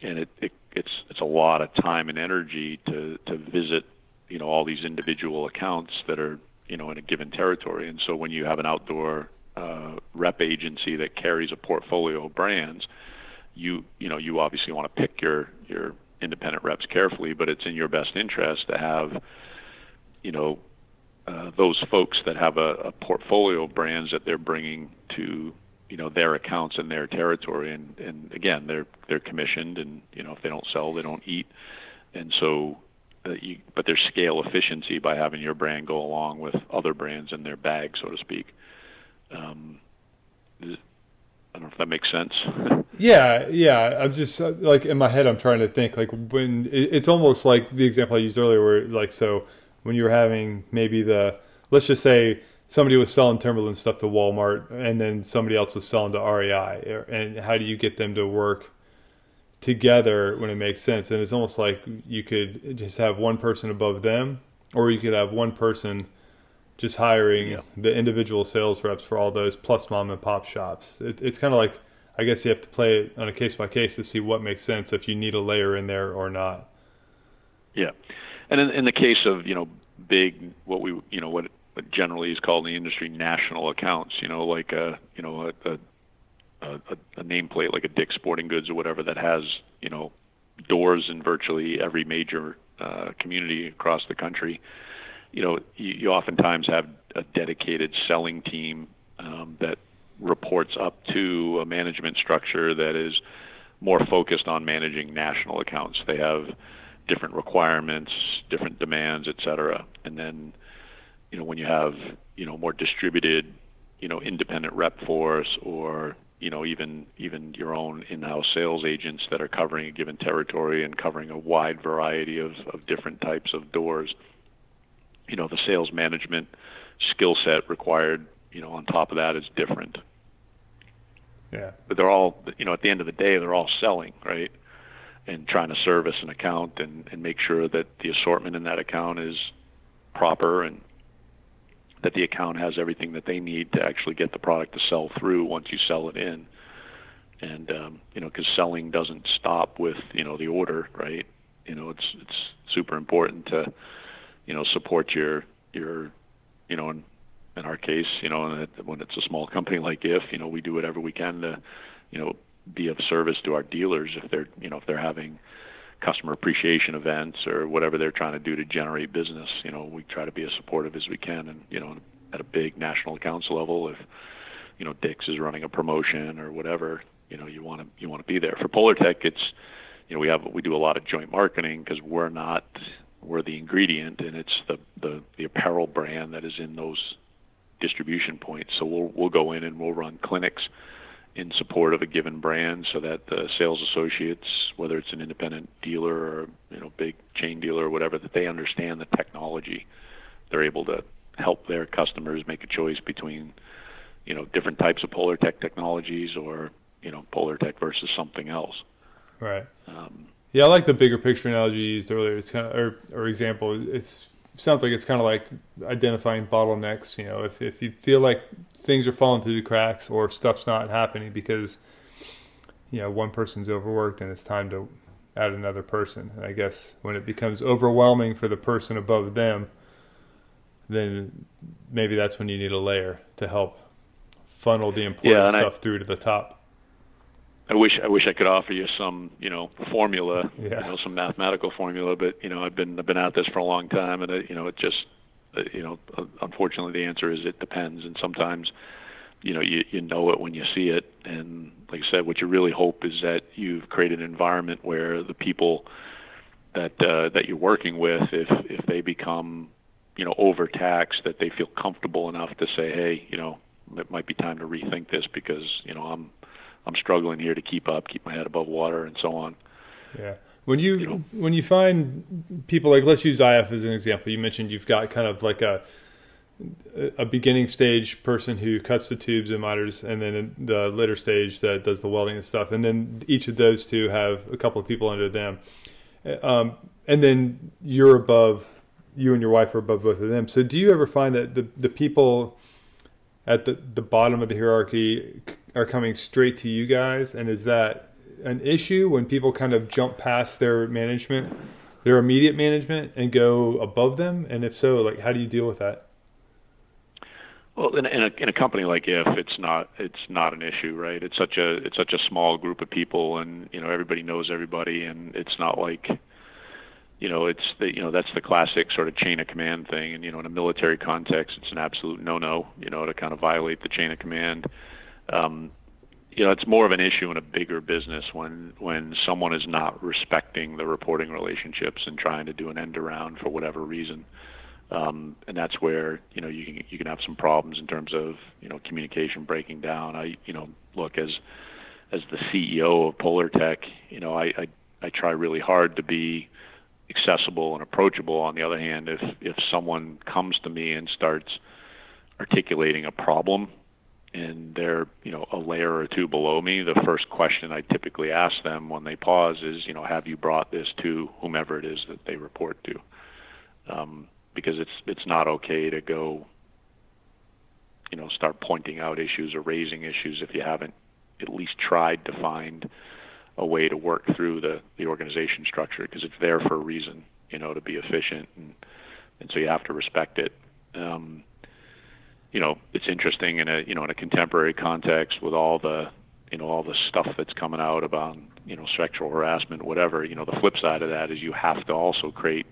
and it, it it's it's a lot of time and energy to to visit you know all these individual accounts that are you know in a given territory. And so when you have an outdoor uh, rep agency that carries a portfolio of brands you you know you obviously want to pick your your independent reps carefully but it's in your best interest to have you know uh, those folks that have a, a portfolio of brands that they're bringing to you know their accounts in their territory and and again they're they're commissioned and you know if they don't sell they don't eat and so uh, you, but there's scale efficiency by having your brand go along with other brands in their bag so to speak um, I don't know if that makes sense. <laughs> yeah, yeah. I'm just uh, like in my head, I'm trying to think like when it's almost like the example I used earlier, where like so when you're having maybe the let's just say somebody was selling Timberland stuff to Walmart, and then somebody else was selling to REI. And how do you get them to work together when it makes sense? And it's almost like you could just have one person above them, or you could have one person just hiring yeah. the individual sales reps for all those plus mom and pop shops. It, it's kind of like I guess you have to play it on a case by case to see what makes sense if you need a layer in there or not. Yeah, and in, in the case of you know big what we you know what generally is called in the industry national accounts. You know, like a you know a, a a, a nameplate like a Dick's Sporting Goods or whatever that has you know doors in virtually every major uh, community across the country. You know, you, you oftentimes have a dedicated selling team um, that reports up to a management structure that is more focused on managing national accounts. They have different requirements, different demands, et cetera, and then you know, when you have, you know, more distributed, you know, independent rep force or, you know, even even your own in-house sales agents that are covering a given territory and covering a wide variety of, of different types of doors, you know, the sales management skill set required, you know, on top of that is different. Yeah. But they're all, you know, at the end of the day, they're all selling, right? And trying to service an account and, and make sure that the assortment in that account is proper and that the account has everything that they need to actually get the product to sell through once you sell it in. And um, you know, because selling doesn't stop with you know the order, right? You know, it's it's super important to you know support your your you know in, in our case, you know, when it's a small company like if you know we do whatever we can to you know be of service to our dealers if they're you know if they're having customer appreciation events or whatever they're trying to do to generate business. You know, we try to be as supportive as we can, and you know, at a big national accounts level, if you know Dick's is running a promotion or whatever, you know, you want to you want to be there. For Polartec, it's you know we have we do a lot of joint marketing because we're not we're the ingredient, and it's the the the apparel brand that is in those distribution points. So we'll we'll go in and we'll run clinics in support of a given brand so that the sales associates, whether it's an independent dealer or you know big chain dealer or whatever, that they understand the technology. They're able to help their customers make a choice between you know different types of Polartec technologies or you know Polartec versus something else. Right. Um, yeah, I like the bigger picture analogy you used earlier. It's kind of or, or example. It's sounds like it's kind of like identifying bottlenecks. You know, if if you feel like things are falling through the cracks or stuff's not happening because you know one person's overworked and it's time to add another person. And I guess when it becomes overwhelming for the person above them, then maybe that's when you need a layer to help funnel the important yeah, stuff I, through to the top. I wish I wish I could offer you some you know formula, yeah. you know some mathematical formula, but you know I've been I've been at this for a long time, and it, you know it just uh, you know uh, unfortunately the answer is it depends, and sometimes you know you you know it when you see it, and like I said, what you really hope is that you've created an environment where the people that uh, that you're working with, if if they become you know overtaxed, that they feel comfortable enough to say, hey, you know it might be time to rethink this because you know I'm I'm struggling here to keep up, keep my head above water, and so on. Yeah. When you, you know, when you find people like let's use IF as an example. You mentioned you've got kind of like a a beginning stage person who cuts the tubes and miters, and then the later stage that does the welding and stuff. And then each of those two have a couple of people under them. Um, and then you're above, you and your wife are above both of them. So do you ever find that the, the people at the, the bottom of the hierarchy are coming straight to you guys? And is that an issue when people kind of jump past their management, their immediate management, and go above them? And if so, like how do you deal with that? Well, in a, in a, in a company like if it's not it's not an issue, right? It's such a it's such a small group of people, and you know everybody knows everybody, and it's not like you know it's the you know that's the classic sort of chain of command thing and you know in a military context it's an absolute no no you know to kind of violate the chain of command um you know it's more of an issue in a bigger business when when someone is not respecting the reporting relationships and trying to do an end around for whatever reason um and that's where you know you can you can have some problems in terms of you know communication breaking down i you know look as as the CEO of Polartec you know I I I try really hard to be accessible and approachable. On the other hand, if if someone comes to me and starts articulating a problem and they're you know a layer or two below me, the first question I typically ask them when they pause is you know have you brought this to whomever it is that they report to, um, because it's it's not okay to go you know start pointing out issues or raising issues if you haven't at least tried to find a way to work through the the organization structure because it's there for a reason, you know, to be efficient and and so you have to respect it. Um, you know, it's interesting in a you know in a contemporary context with all the you know all the stuff that's coming out about you know sexual harassment, whatever. You know, the flip side of that is you have to also create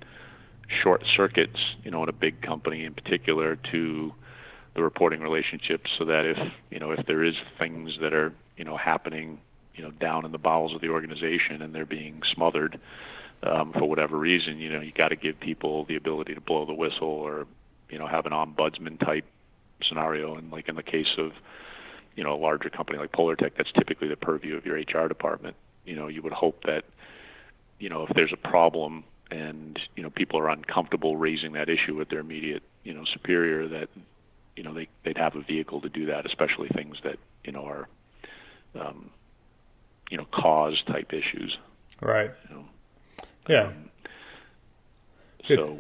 short circuits, you know, in a big company in particular to the reporting relationships so that if you know if there is things that are you know happening you know down in the bowels of the organization and they're being smothered um, for whatever reason, you know, you got to give people the ability to blow the whistle or you know have an ombudsman type scenario. And like in the case of you know a larger company like Polartec, that's typically the purview of your HR department. You know, you would hope that you know if there's a problem and you know people are uncomfortable raising that issue with their immediate you know superior that you know they they'd have a vehicle to do that, especially things that you know are um, you know cause type issues. Right. You know? Yeah. Um, so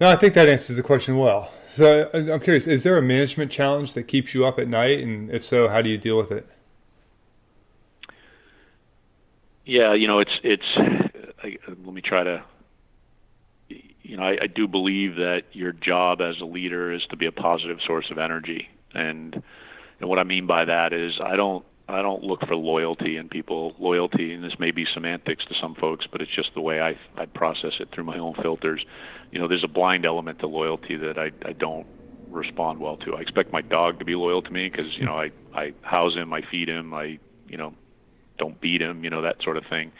No, I think that answers the question well. So I- I'm curious: is there a management challenge that keeps you up at night, and if so, how do you deal with it? Yeah, you know, it's it's. I, let me try to. You know, I, I do believe that your job as a leader is to be a positive source of energy, and and what I mean by that is I don't I don't look for loyalty in people. Loyalty, and this may be semantics to some folks, but it's just the way I I process it through my own filters. You know, there's a blind element to loyalty that I I don't respond well to. I expect my dog to be loyal to me because you know I I house him, I feed him, I you know don't beat him, you know that sort of thing.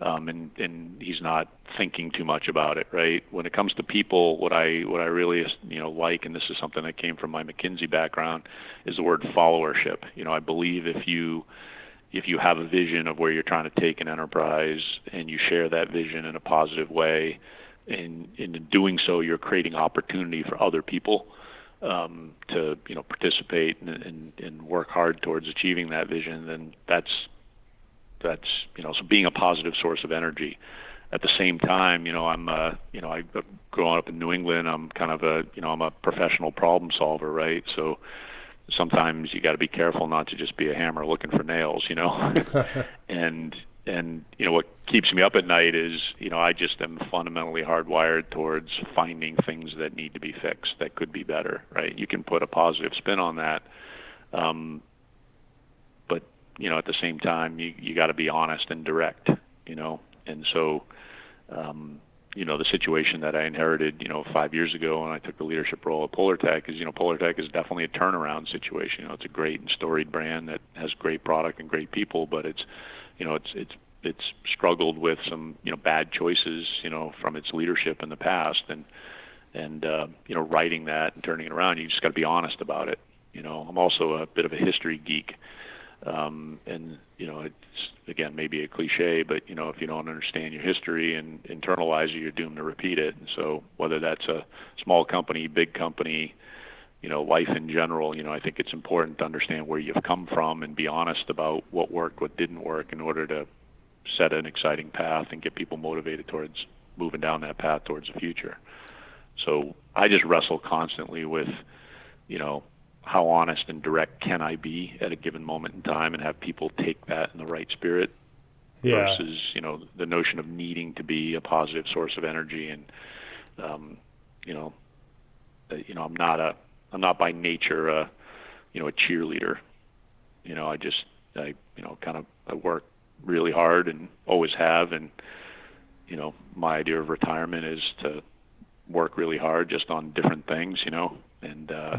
Um, and and he's not thinking too much about it, right? When it comes to people, what I what I really you know like, and this is something that came from my McKinsey background, is the word followership. You know, I believe if you if you have a vision of where you're trying to take an enterprise and you share that vision in a positive way, and in doing so, you're creating opportunity for other people um, to you know participate and, and, and work hard towards achieving that vision. Then that's that's you know so being a positive source of energy. At the same time, you know I'm uh, you know I growing up in New England, I'm kind of a you know I'm a professional problem solver, right? So sometimes you got to be careful not to just be a hammer looking for nails, you know. <laughs> and and you know what keeps me up at night is you know I just am fundamentally hardwired towards finding things that need to be fixed that could be better, right? You can put a positive spin on that. Um, but you know at the same time you you got to be honest and direct you know and so um you know the situation that I inherited you know 5 years ago when I took the leadership role at Polartec is you know Polartec is definitely a turnaround situation. You know it's a great and storied brand that has great product and great people but it's you know it's it's it's struggled with some you know bad choices you know from its leadership in the past. And and uh, you know writing that and turning it around you just got to be honest about it. You know I'm also a bit of a history geek um, and you know it's again maybe a cliche but you know if you don't understand your history and internalize it you're doomed to repeat it. And so whether that's a small company big company you know life in general you know I think it's important to understand where you've come from and be honest about what worked what didn't work in order to set an exciting path and get people motivated towards moving down that path towards the future. So I just wrestle constantly with you know how honest and direct can I be at a given moment in time and have people take that in the right spirit Yeah. versus you know the notion of needing to be a positive source of energy and um, you know uh, you know I'm not a I'm not by nature a you know a cheerleader you know I just I you know kind of I work really hard and always have and you know my idea of retirement is to work really hard just on different things you know and uh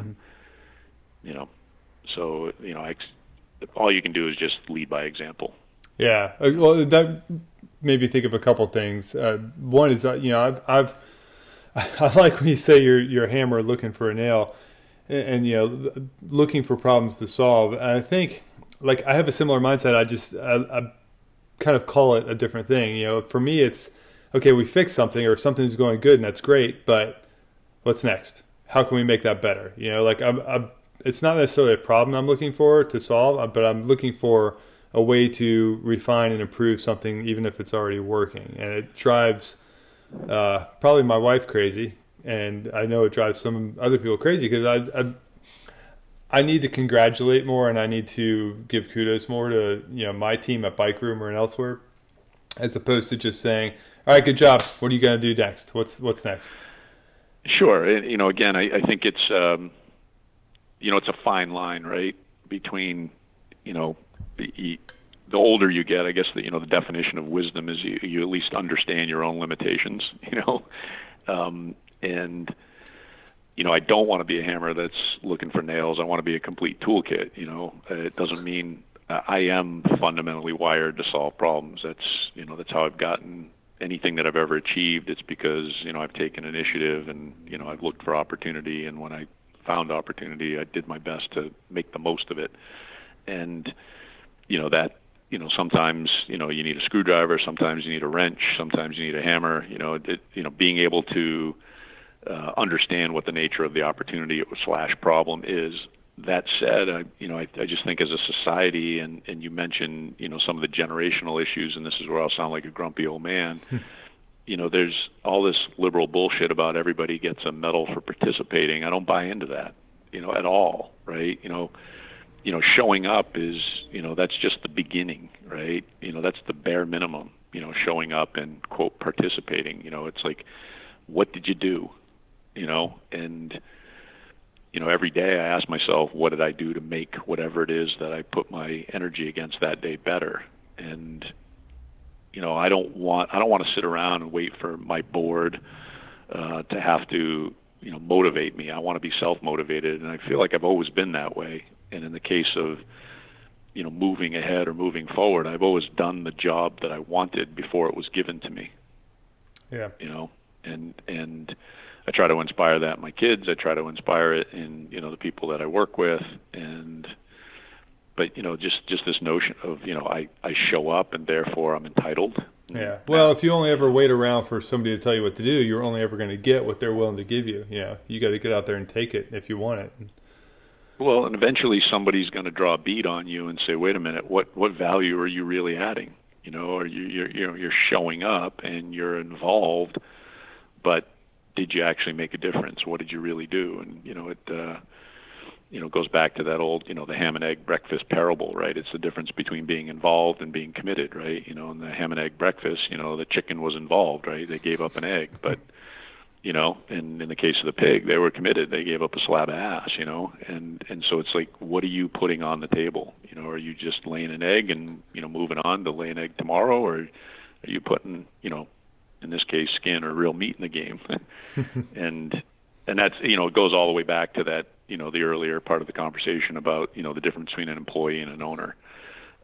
you know so you know I, all you can do is just lead by example Yeah. Uh, Well, that made me think of a couple things. Uh, one is that you know I've, I've <laughs> I like when you say you're a hammer looking for a nail, and, and you know looking for problems to solve. And I think like I have a similar mindset. I just I, I kind of call it a different thing. You know, for me it's okay. We fixed something or something's going good, and that's great. But what's next? How can we make that better? You know, like I'm, I'm it's not necessarily a problem I'm looking for to solve, uh, but I'm looking for a way to refine and improve something, even if it's already working. And it drives uh, probably my wife crazy, and I know it drives some other people crazy because I, I I need to congratulate more, and I need to give kudos more to you know my team at Bike Room or elsewhere, as opposed to just saying, "All right, good job. What are you going to do next? What's what's next?" Sure. You know, again, I, I think it's, um, you know, it's a fine line, right, between, you know, the, the older you get, I guess the, you know, the definition of wisdom is you, you at least understand your own limitations, <laughs> you know, um, and, you know, I don't want to be a hammer that's looking for nails. I want to be a complete toolkit. You know, it doesn't mean uh, I am fundamentally wired to solve problems. That's you know that's how I've gotten anything that I've ever achieved. It's because you know I've taken initiative and you know I've looked for opportunity, and when I found opportunity, I did my best to make the most of it. And you know that you know sometimes you know you need a screwdriver, sometimes you need a wrench, sometimes you need a hammer. You know, it, you know being able to uh, understand what the nature of the opportunity slash problem is. That said, I, you know, I, I just think as a society, and, and you mentioned, you know, some of the generational issues, and this is where I'll sound like a grumpy old man. <laughs> you know, there's all this liberal bullshit about everybody gets a medal for participating. I don't buy into that, you know, at all, right? You know, you know, showing up is, you know, that's just the beginning, right? You know, that's the bare minimum. You know, showing up and quote participating. You know, it's like, what did you do? You know, and you know, every day I ask myself, what did I do to make whatever it is that I put my energy against that day better? And you know, I don't want I don't want to sit around and wait for my board uh, to have to you know motivate me. I want to be self motivated, and I feel like I've always been that way. And in the case of you know moving ahead or moving forward, I've always done the job that I wanted before it was given to me. Yeah. You know, and and I try to inspire that in my kids. I try to inspire it in you know the people that I work with, and but you know just just this notion of you know I I show up and therefore I'm entitled. Yeah. Well, if you only ever wait around for somebody to tell you what to do, you're only ever going to get what they're willing to give you. You know, you got to get out there and take it if you want it. Well, and eventually somebody's going to draw a bead on you and say, "Wait a minute, what what value are you really adding?" You know, are you you're you know you're showing up and you're involved, but did you actually make a difference? What did you really do? And you know, it uh, you know goes back to that old you know the ham and egg breakfast parable, right? It's the difference between being involved and being committed, right? You know, in the ham and egg breakfast, you know, the chicken was involved, right? They gave up an egg, but you know, and in the case of the pig, they were committed. They gave up a slab of ass, you know, and and so it's like, what are you putting on the table? You know, are you just laying an egg and you know moving on to lay an egg tomorrow, or are you putting, you know, in this case, skin or real meat in the game? <laughs> and and that's you know it goes all the way back to that you know the earlier part of the conversation about you know the difference between an employee and an owner.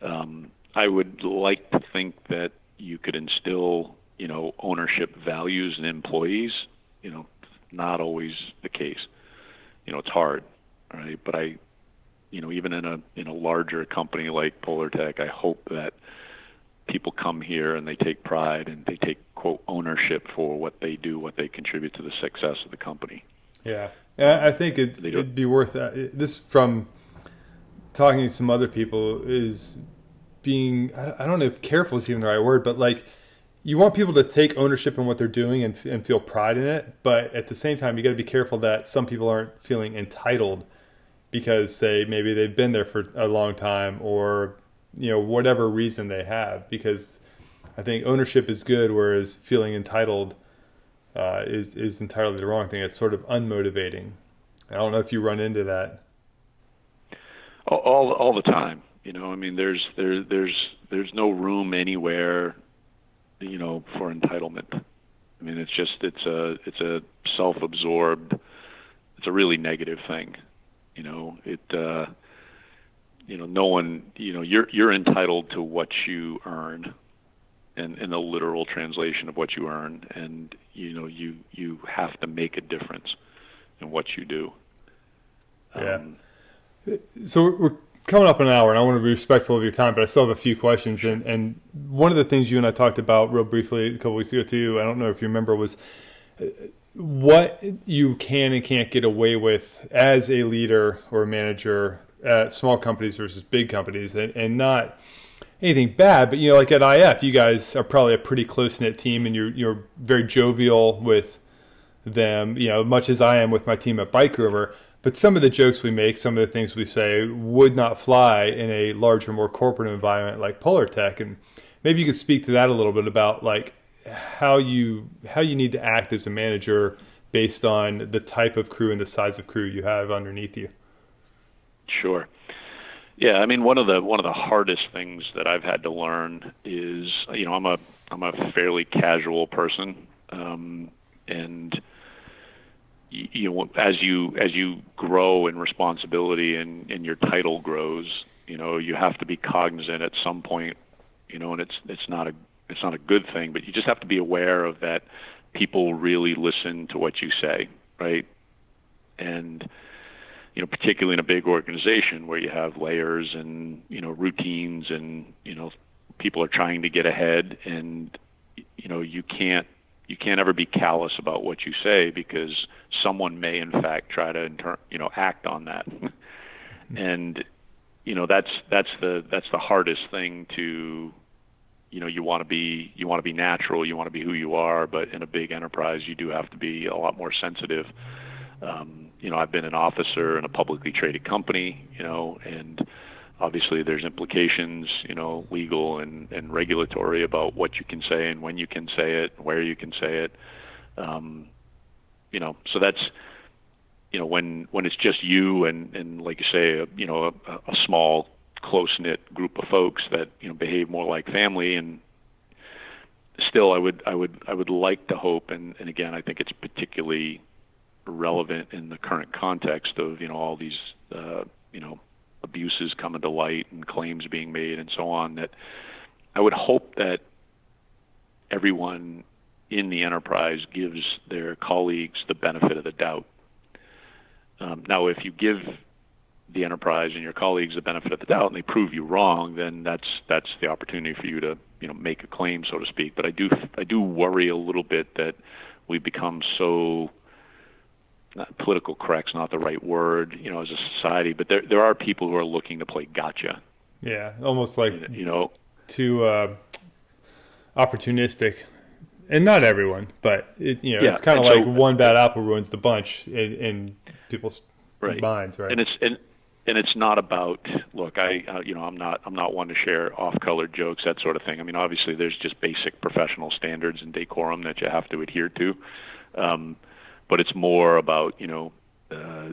Um, I would like to think that you could instill you know ownership values in employees you know, not always the case. You know, it's hard, right? But I, you know, even in a in a larger company like Polartec, I hope that people come here and they take pride and they take quote ownership for what they do, what they contribute to the success of the company. Yeah, I think it'd, it'd be worth that. This from talking to some other people is being I don't know if careful is even the right word, but like you want people to take ownership in what they're doing and, and feel pride in it, but at the same time, you got to be careful that some people aren't feeling entitled because say maybe they've been there for a long time or you know whatever reason they have. Because I think ownership is good, whereas feeling entitled uh, is is entirely the wrong thing. It's sort of unmotivating. I don't know if you run into that. All all the time, you know. I mean, there's there there's there's no room anywhere you know, for entitlement. I mean, it's just it's a it's a self-absorbed, it's a really negative thing. You know, it uh, you know, no one, you know, you're you're entitled to what you earn, and in the literal translation of what you earn, and you know, you you have to make a difference in what you do. Yeah. Um, so we're coming up an hour, and I want to be respectful of your time, but I still have a few questions. And, and one of the things you and I talked about real briefly a couple weeks ago too, I don't know if you remember, was uh, what you can and can't get away with as a leader or a manager at small companies versus big companies, and, and not anything bad, but you know, like at IF, you guys are probably a pretty close knit team, and you're you're very jovial with them. You know, much as I am with my team at Bike Groomer but some of the jokes we make, some of the things we say would not fly in a larger, more corporate environment like Polartec. And maybe you could speak to that a little bit about like how you how you need to act as a manager based on the type of crew and the size of crew you have underneath you. Sure. Yeah, I mean one of the one of the hardest things that I've had to learn is you know I'm a I'm a fairly casual person, um, and you know as you as you grow in responsibility and and your title grows you know you have to be cognizant at some point you know and it's it's not a it's not a good thing but you just have to be aware of that people really listen to what you say right? And you know particularly in a big organization where you have layers and you know routines and you know people are trying to get ahead and you know you can't you can't ever be callous about what you say because someone may in fact try to inter- you know act on that. And you know that's that's the that's the hardest thing to you know you want to be you want to be natural you want to be who you are but in a big enterprise you do have to be a lot more sensitive. Um, you know I've been an officer in a publicly traded company you know and obviously there's implications you know legal and and regulatory about what you can say and when you can say it where you can say it. Um, you know so that's you know when when it's just you and and like you say a, you know a, a small close knit group of folks that you know behave more like family and still I would I would I would like to hope and and again I think it's particularly relevant in the current context of you know all these uh, you know abuses coming to light and claims being made and so on that I would hope that everyone in the enterprise gives their colleagues the benefit of the doubt. Um, now, if you give the enterprise and your colleagues the benefit of the doubt and they prove you wrong, then that's that's the opportunity for you to you know make a claim, so to speak. But I do I do worry a little bit that we've become so not political correct's not the right word, you know, as a society, but there there are people who are looking to play gotcha. Yeah, almost like you know, too uh, opportunistic, and not everyone, but it, you know, yeah, it's kind of like so, one bad apple ruins the bunch in, in people's right. minds, right? And it's and and it's not about look i uh, you know i'm not i'm not one to share off colored jokes that sort of thing i mean obviously there's just basic professional standards and decorum that you have to adhere to um but it's more about you know uh,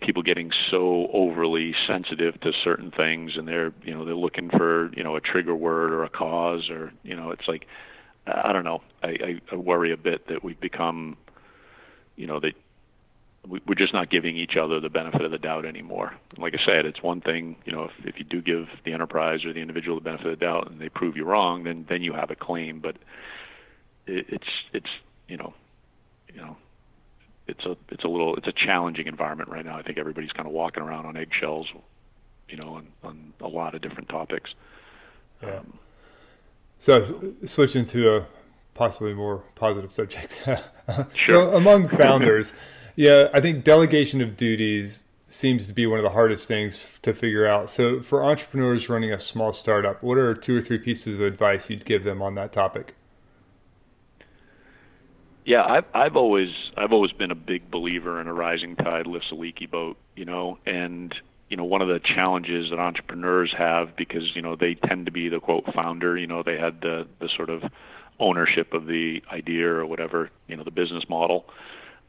people getting so overly sensitive to certain things, and they're you know they're looking for you know a trigger word or a cause, or you know it's like I don't know. I, I, worry a bit that we've become you know that we're just not giving each other the benefit of the doubt anymore. Like I said, it's one thing, you know, if, if you do give the enterprise or the individual the benefit of the doubt and they prove you wrong, then then you have a claim. But it, it's it's you know, you know, it's a it's a little it's a challenging environment right now. I think everybody's kind of walking around on eggshells, you know, on, on a lot of different topics. Yeah. Um, so switching to a possibly more positive subject. <laughs> sure. So among <laughs> founders, yeah, I think delegation of duties seems to be one of the hardest things to figure out. So for entrepreneurs running a small startup, what are two or three pieces of advice you'd give them on that topic? Yeah, I've I've always I've always been a big believer in a rising tide lifts a leaky boat, you know, and you know one of the challenges that entrepreneurs have because you know they tend to be the quote founder, you know, they had the the sort of ownership of the idea or whatever, you know, the business model.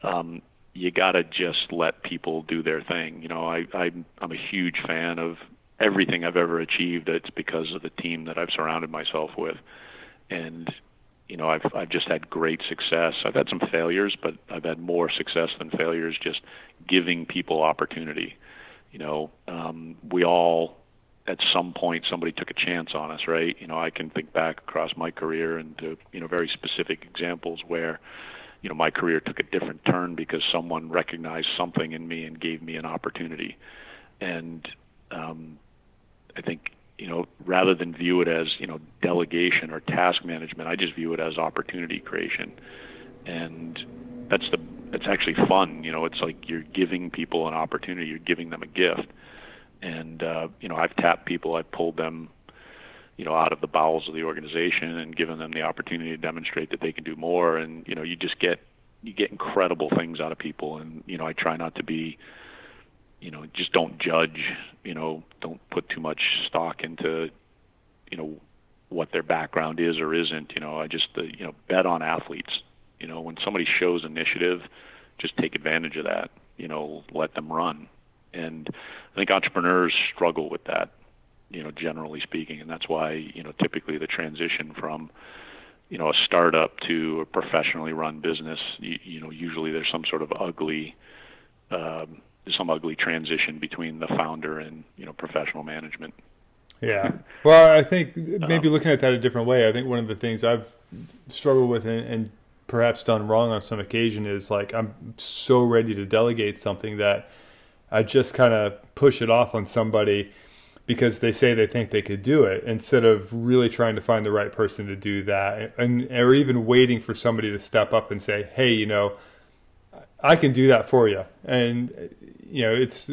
Um, you got to just let people do their thing. You know, I, I I'm a huge fan of everything I've ever achieved. It's because of the team that I've surrounded myself with, and you know, I've I've just had great success. I've had some failures, but I've had more success than failures. Just giving people opportunity. You know, um, we all at some point somebody took a chance on us, right? You know, I can think back across my career and to you know very specific examples where you know my career took a different turn because someone recognized something in me and gave me an opportunity. And um, I think you know, rather than view it as, you know, delegation or task management, I just view it as opportunity creation. And that's the that's actually fun, you know, it's like you're giving people an opportunity, you're giving them a gift. And uh, you know, I've tapped people, I've pulled them, you know, out of the bowels of the organization and given them the opportunity to demonstrate that they can do more and, you know, you just get you get incredible things out of people and, you know, I try not to be you know, just don't judge, you know, don't put too much stock into, you know, what their background is or isn't. You know, I just, uh, you know, bet on athletes. You know, when somebody shows initiative, just take advantage of that. You know, let them run. And I think entrepreneurs struggle with that, you know, generally speaking, and that's why, you know, typically the transition from, you know, a startup to a professionally run business, you, you know, usually there's some sort of ugly um, some ugly transition between the founder and you know professional management. Yeah. <laughs> Well, I think maybe um, looking at that a different way. I think one of the things I've struggled with and, and perhaps done wrong on some occasion is like I'm so ready to delegate something that I just kind of push it off on somebody because they say they think they could do it instead of really trying to find the right person to do that and or even waiting for somebody to step up and say hey you know i can do that for you and you know it's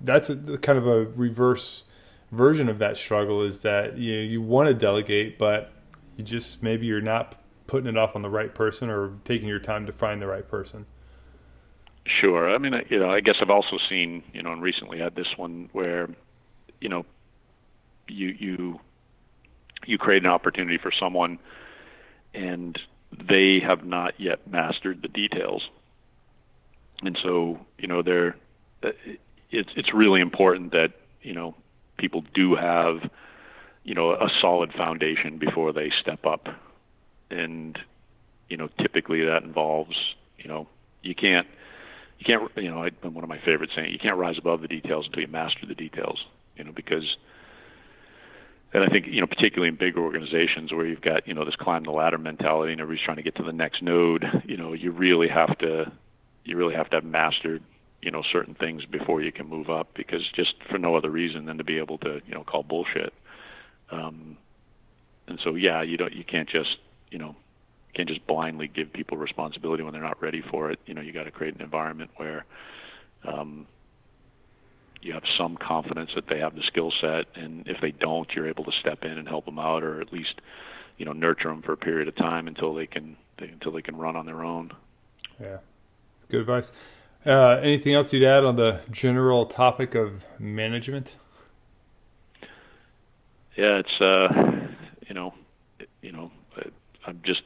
that's a, kind of a reverse version of that struggle is that you know, you want to delegate but you just maybe you're not putting it off on the right person or taking your time to find the right person Sure. I mean, you know, I guess I've also seen, you know, and recently had this one where, you know, you you you create an opportunity for someone and they have not yet mastered the details and so you know they're Uh, it's it's really important that you know people do have you know a solid foundation before they step up. And you know typically that involves you know you can't you can't you know I, one of my favorite saying you can't rise above the details until you master the details you know because and I think you know particularly in bigger organizations where you've got you know this climb the ladder mentality and everybody's trying to get to the next node you know you really have to you really have to have mastered you know certain things before you can move up because just for no other reason than to be able to you know call bullshit um and so yeah you don't you can't just you know can't just blindly give people responsibility when they're not ready for it you know you got to create an environment where um you have some confidence that they have the skill set, and if they don't, you're able to step in and help them out, or at least, you know, nurture them for a period of time until they can they, until they can run on their own. Yeah, good advice. Uh, anything else you'd add on the general topic of management? Yeah, it's uh, you know, you know, I'm just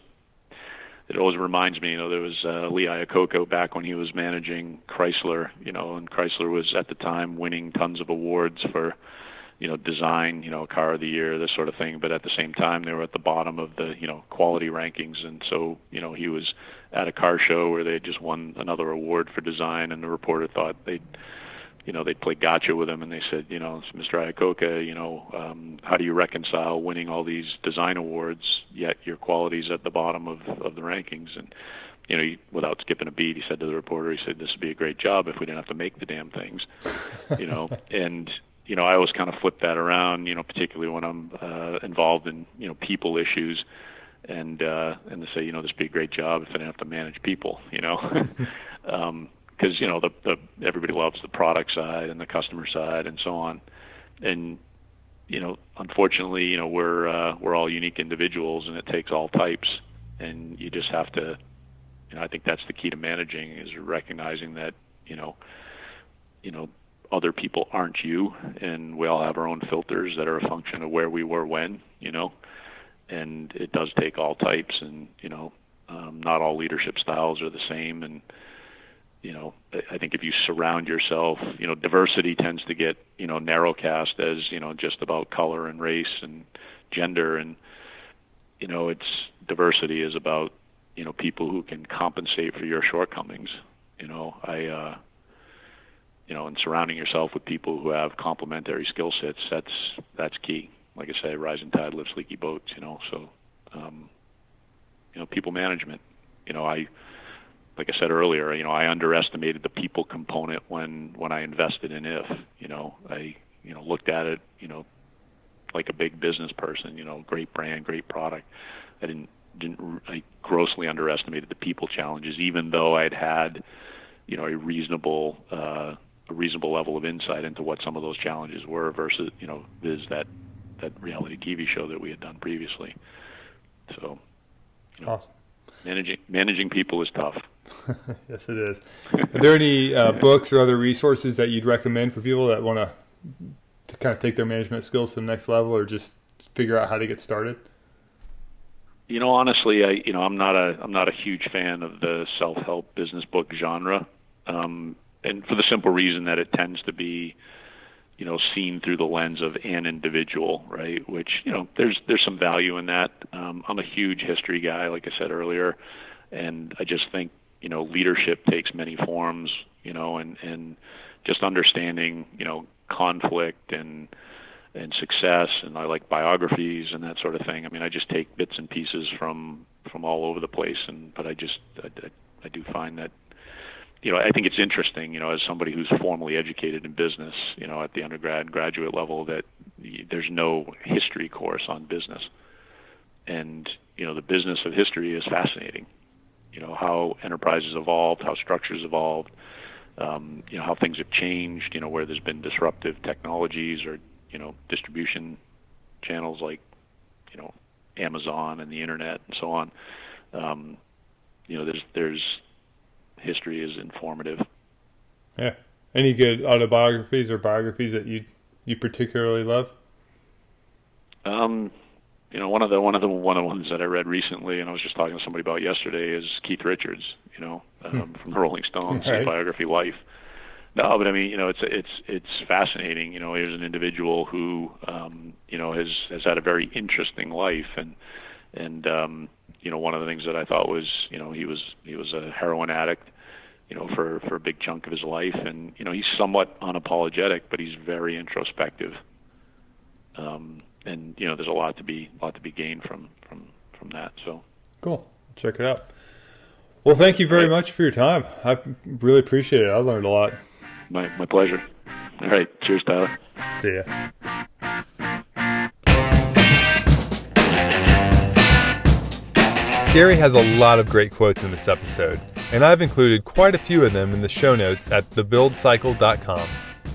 it always reminds me, you know, there was uh, Lee Iacocca back when he was managing Chrysler, you know, and Chrysler was at the time winning tons of awards for, you know, design, you know, car of the year, this sort of thing. But at the same time, they were at the bottom of the, you know, quality rankings, and so, you know, he was at a car show where they had just won another award for design, and the reporter thought they'd you know, they played gotcha with him and they said, you know, Mr. Iacocca, you know, um, how do you reconcile winning all these design awards yet your quality's at the bottom of of the rankings? And you know, he, without skipping a beat, he said to the reporter, he said, "This would be a great job if we didn't have to make the damn things," <laughs> you know. and you know, I always kind of flip that around, you know, particularly when I'm uh, involved in you know people issues, and uh, and to say, you know, this would be a great job if I didn't have to manage people, you know. <laughs> <laughs> um, because you know the, the everybody loves the product side and the customer side and so on, and you know unfortunately you know we're uh, we're all unique individuals and it takes all types, and you just have to, you know I think that's the key to managing is recognizing that you know, you know other people aren't you, and we all have our own filters that are a function of where we were when you know, and it does take all types and you know um, not all leadership styles are the same and you know, I think if you surround yourself, you know, diversity tends to get, you know, narrowcast as, you know, just about color and race and gender and you know, it's diversity is about, you know, people who can compensate for your shortcomings. You know, I uh you know, and surrounding yourself with people who have complementary skill sets, that's that's key. Like I say, rising tide lifts leaky boats, you know, so um you know, people management. You know, I like I said earlier, you know, I underestimated the people component when when I invested in IF, you know, I you know looked at it, you know, like a big business person, you know, great brand, great product. I didn't didn't I grossly underestimated the people challenges, even though I'd had, you know, a reasonable uh, a reasonable level of insight into what some of those challenges were versus you know is that that reality TV show that we had done previously. So, you know, awesome. Managing managing people is tough. <laughs> yes, it is. Are there any uh, <laughs> books or other resources that you'd recommend for people that want to to kind of take their management skills to the next level, or just figure out how to get started? You know, honestly, I you know I'm not a I'm not a huge fan of the self help business book genre, um, and for the simple reason that it tends to be you know seen through the lens of an individual right which you know there's there's some value in that um i'm a huge history guy like i said earlier and i just think you know leadership takes many forms you know and and just understanding you know conflict and and success and I like biographies and that sort of thing. I mean, I just take bits and pieces from from all over the place and but I just I, I, I do find that you know, I think it's interesting, you know, as somebody who's formally educated in business, you know, at the undergrad graduate level, that there's no history course on business. And, you know, the business of history is fascinating. You know, how enterprises evolved, how structures evolved, um, you know, how things have changed, you know, where there's been disruptive technologies or, you know, distribution channels like, you know, Amazon and the internet and so on. Um, you know, there's, there's, history is informative. Yeah. Any good autobiographies or biographies that you you particularly love? Um, you know, one of the one of the one of the ones that I read recently, and I was just talking to somebody about yesterday, is Keith Richards. You know, hmm. um, from the Rolling Stones, <laughs> right. biography, Life. No, but I mean, you know, it's it's it's fascinating. You know, here's an individual who, um, you know, has has had a very interesting life, and and um, you know, one of the things that I thought was, you know, he was he was a heroin addict, you know, for for a big chunk of his life, and you know, he's somewhat unapologetic, but he's very introspective. Um, and you know, there's a lot to be a lot to be gained from from from that. So cool. Check it out. Well, thank you very much for your time. I really appreciate it. I learned a lot. My my pleasure. All right. Cheers, Tyler. See ya. Gary has a lot of great quotes in this episode, and I've included quite a few of them in the show notes at thebuildcycle.com.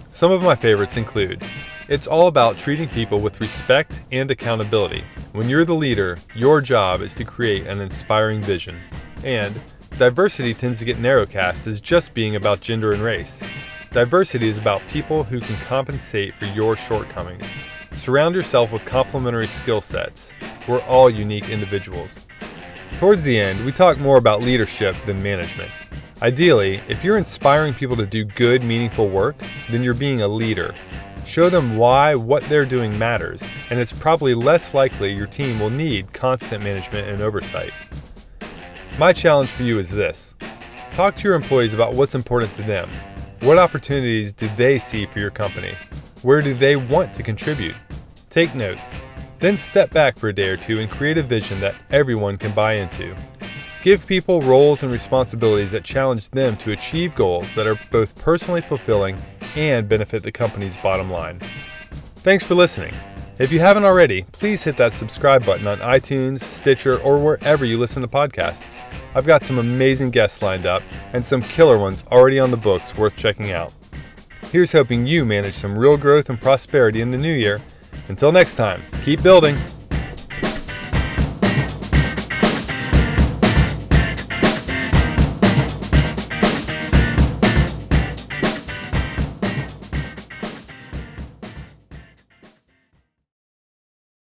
Some of my favorites include It's all about treating people with respect and accountability. When you're the leader, your job is to create an inspiring vision. And Diversity tends to get narrowcast as just being about gender and race. Diversity is about people who can compensate for your shortcomings. Surround yourself with complementary skill sets. We're all unique individuals. Towards the end, we talk more about leadership than management. Ideally, if you're inspiring people to do good, meaningful work, then you're being a leader. Show them why what they're doing matters, and it's probably less likely your team will need constant management and oversight. My challenge for you is this talk to your employees about what's important to them. What opportunities do they see for your company? Where do they want to contribute? Take notes. Then step back for a day or two and create a vision that everyone can buy into. Give people roles and responsibilities that challenge them to achieve goals that are both personally fulfilling and benefit the company's bottom line. Thanks for listening. If you haven't already, please hit that subscribe button on iTunes, Stitcher, or wherever you listen to podcasts. I've got some amazing guests lined up and some killer ones already on the books worth checking out. Here's hoping you manage some real growth and prosperity in the new year until next time, keep building.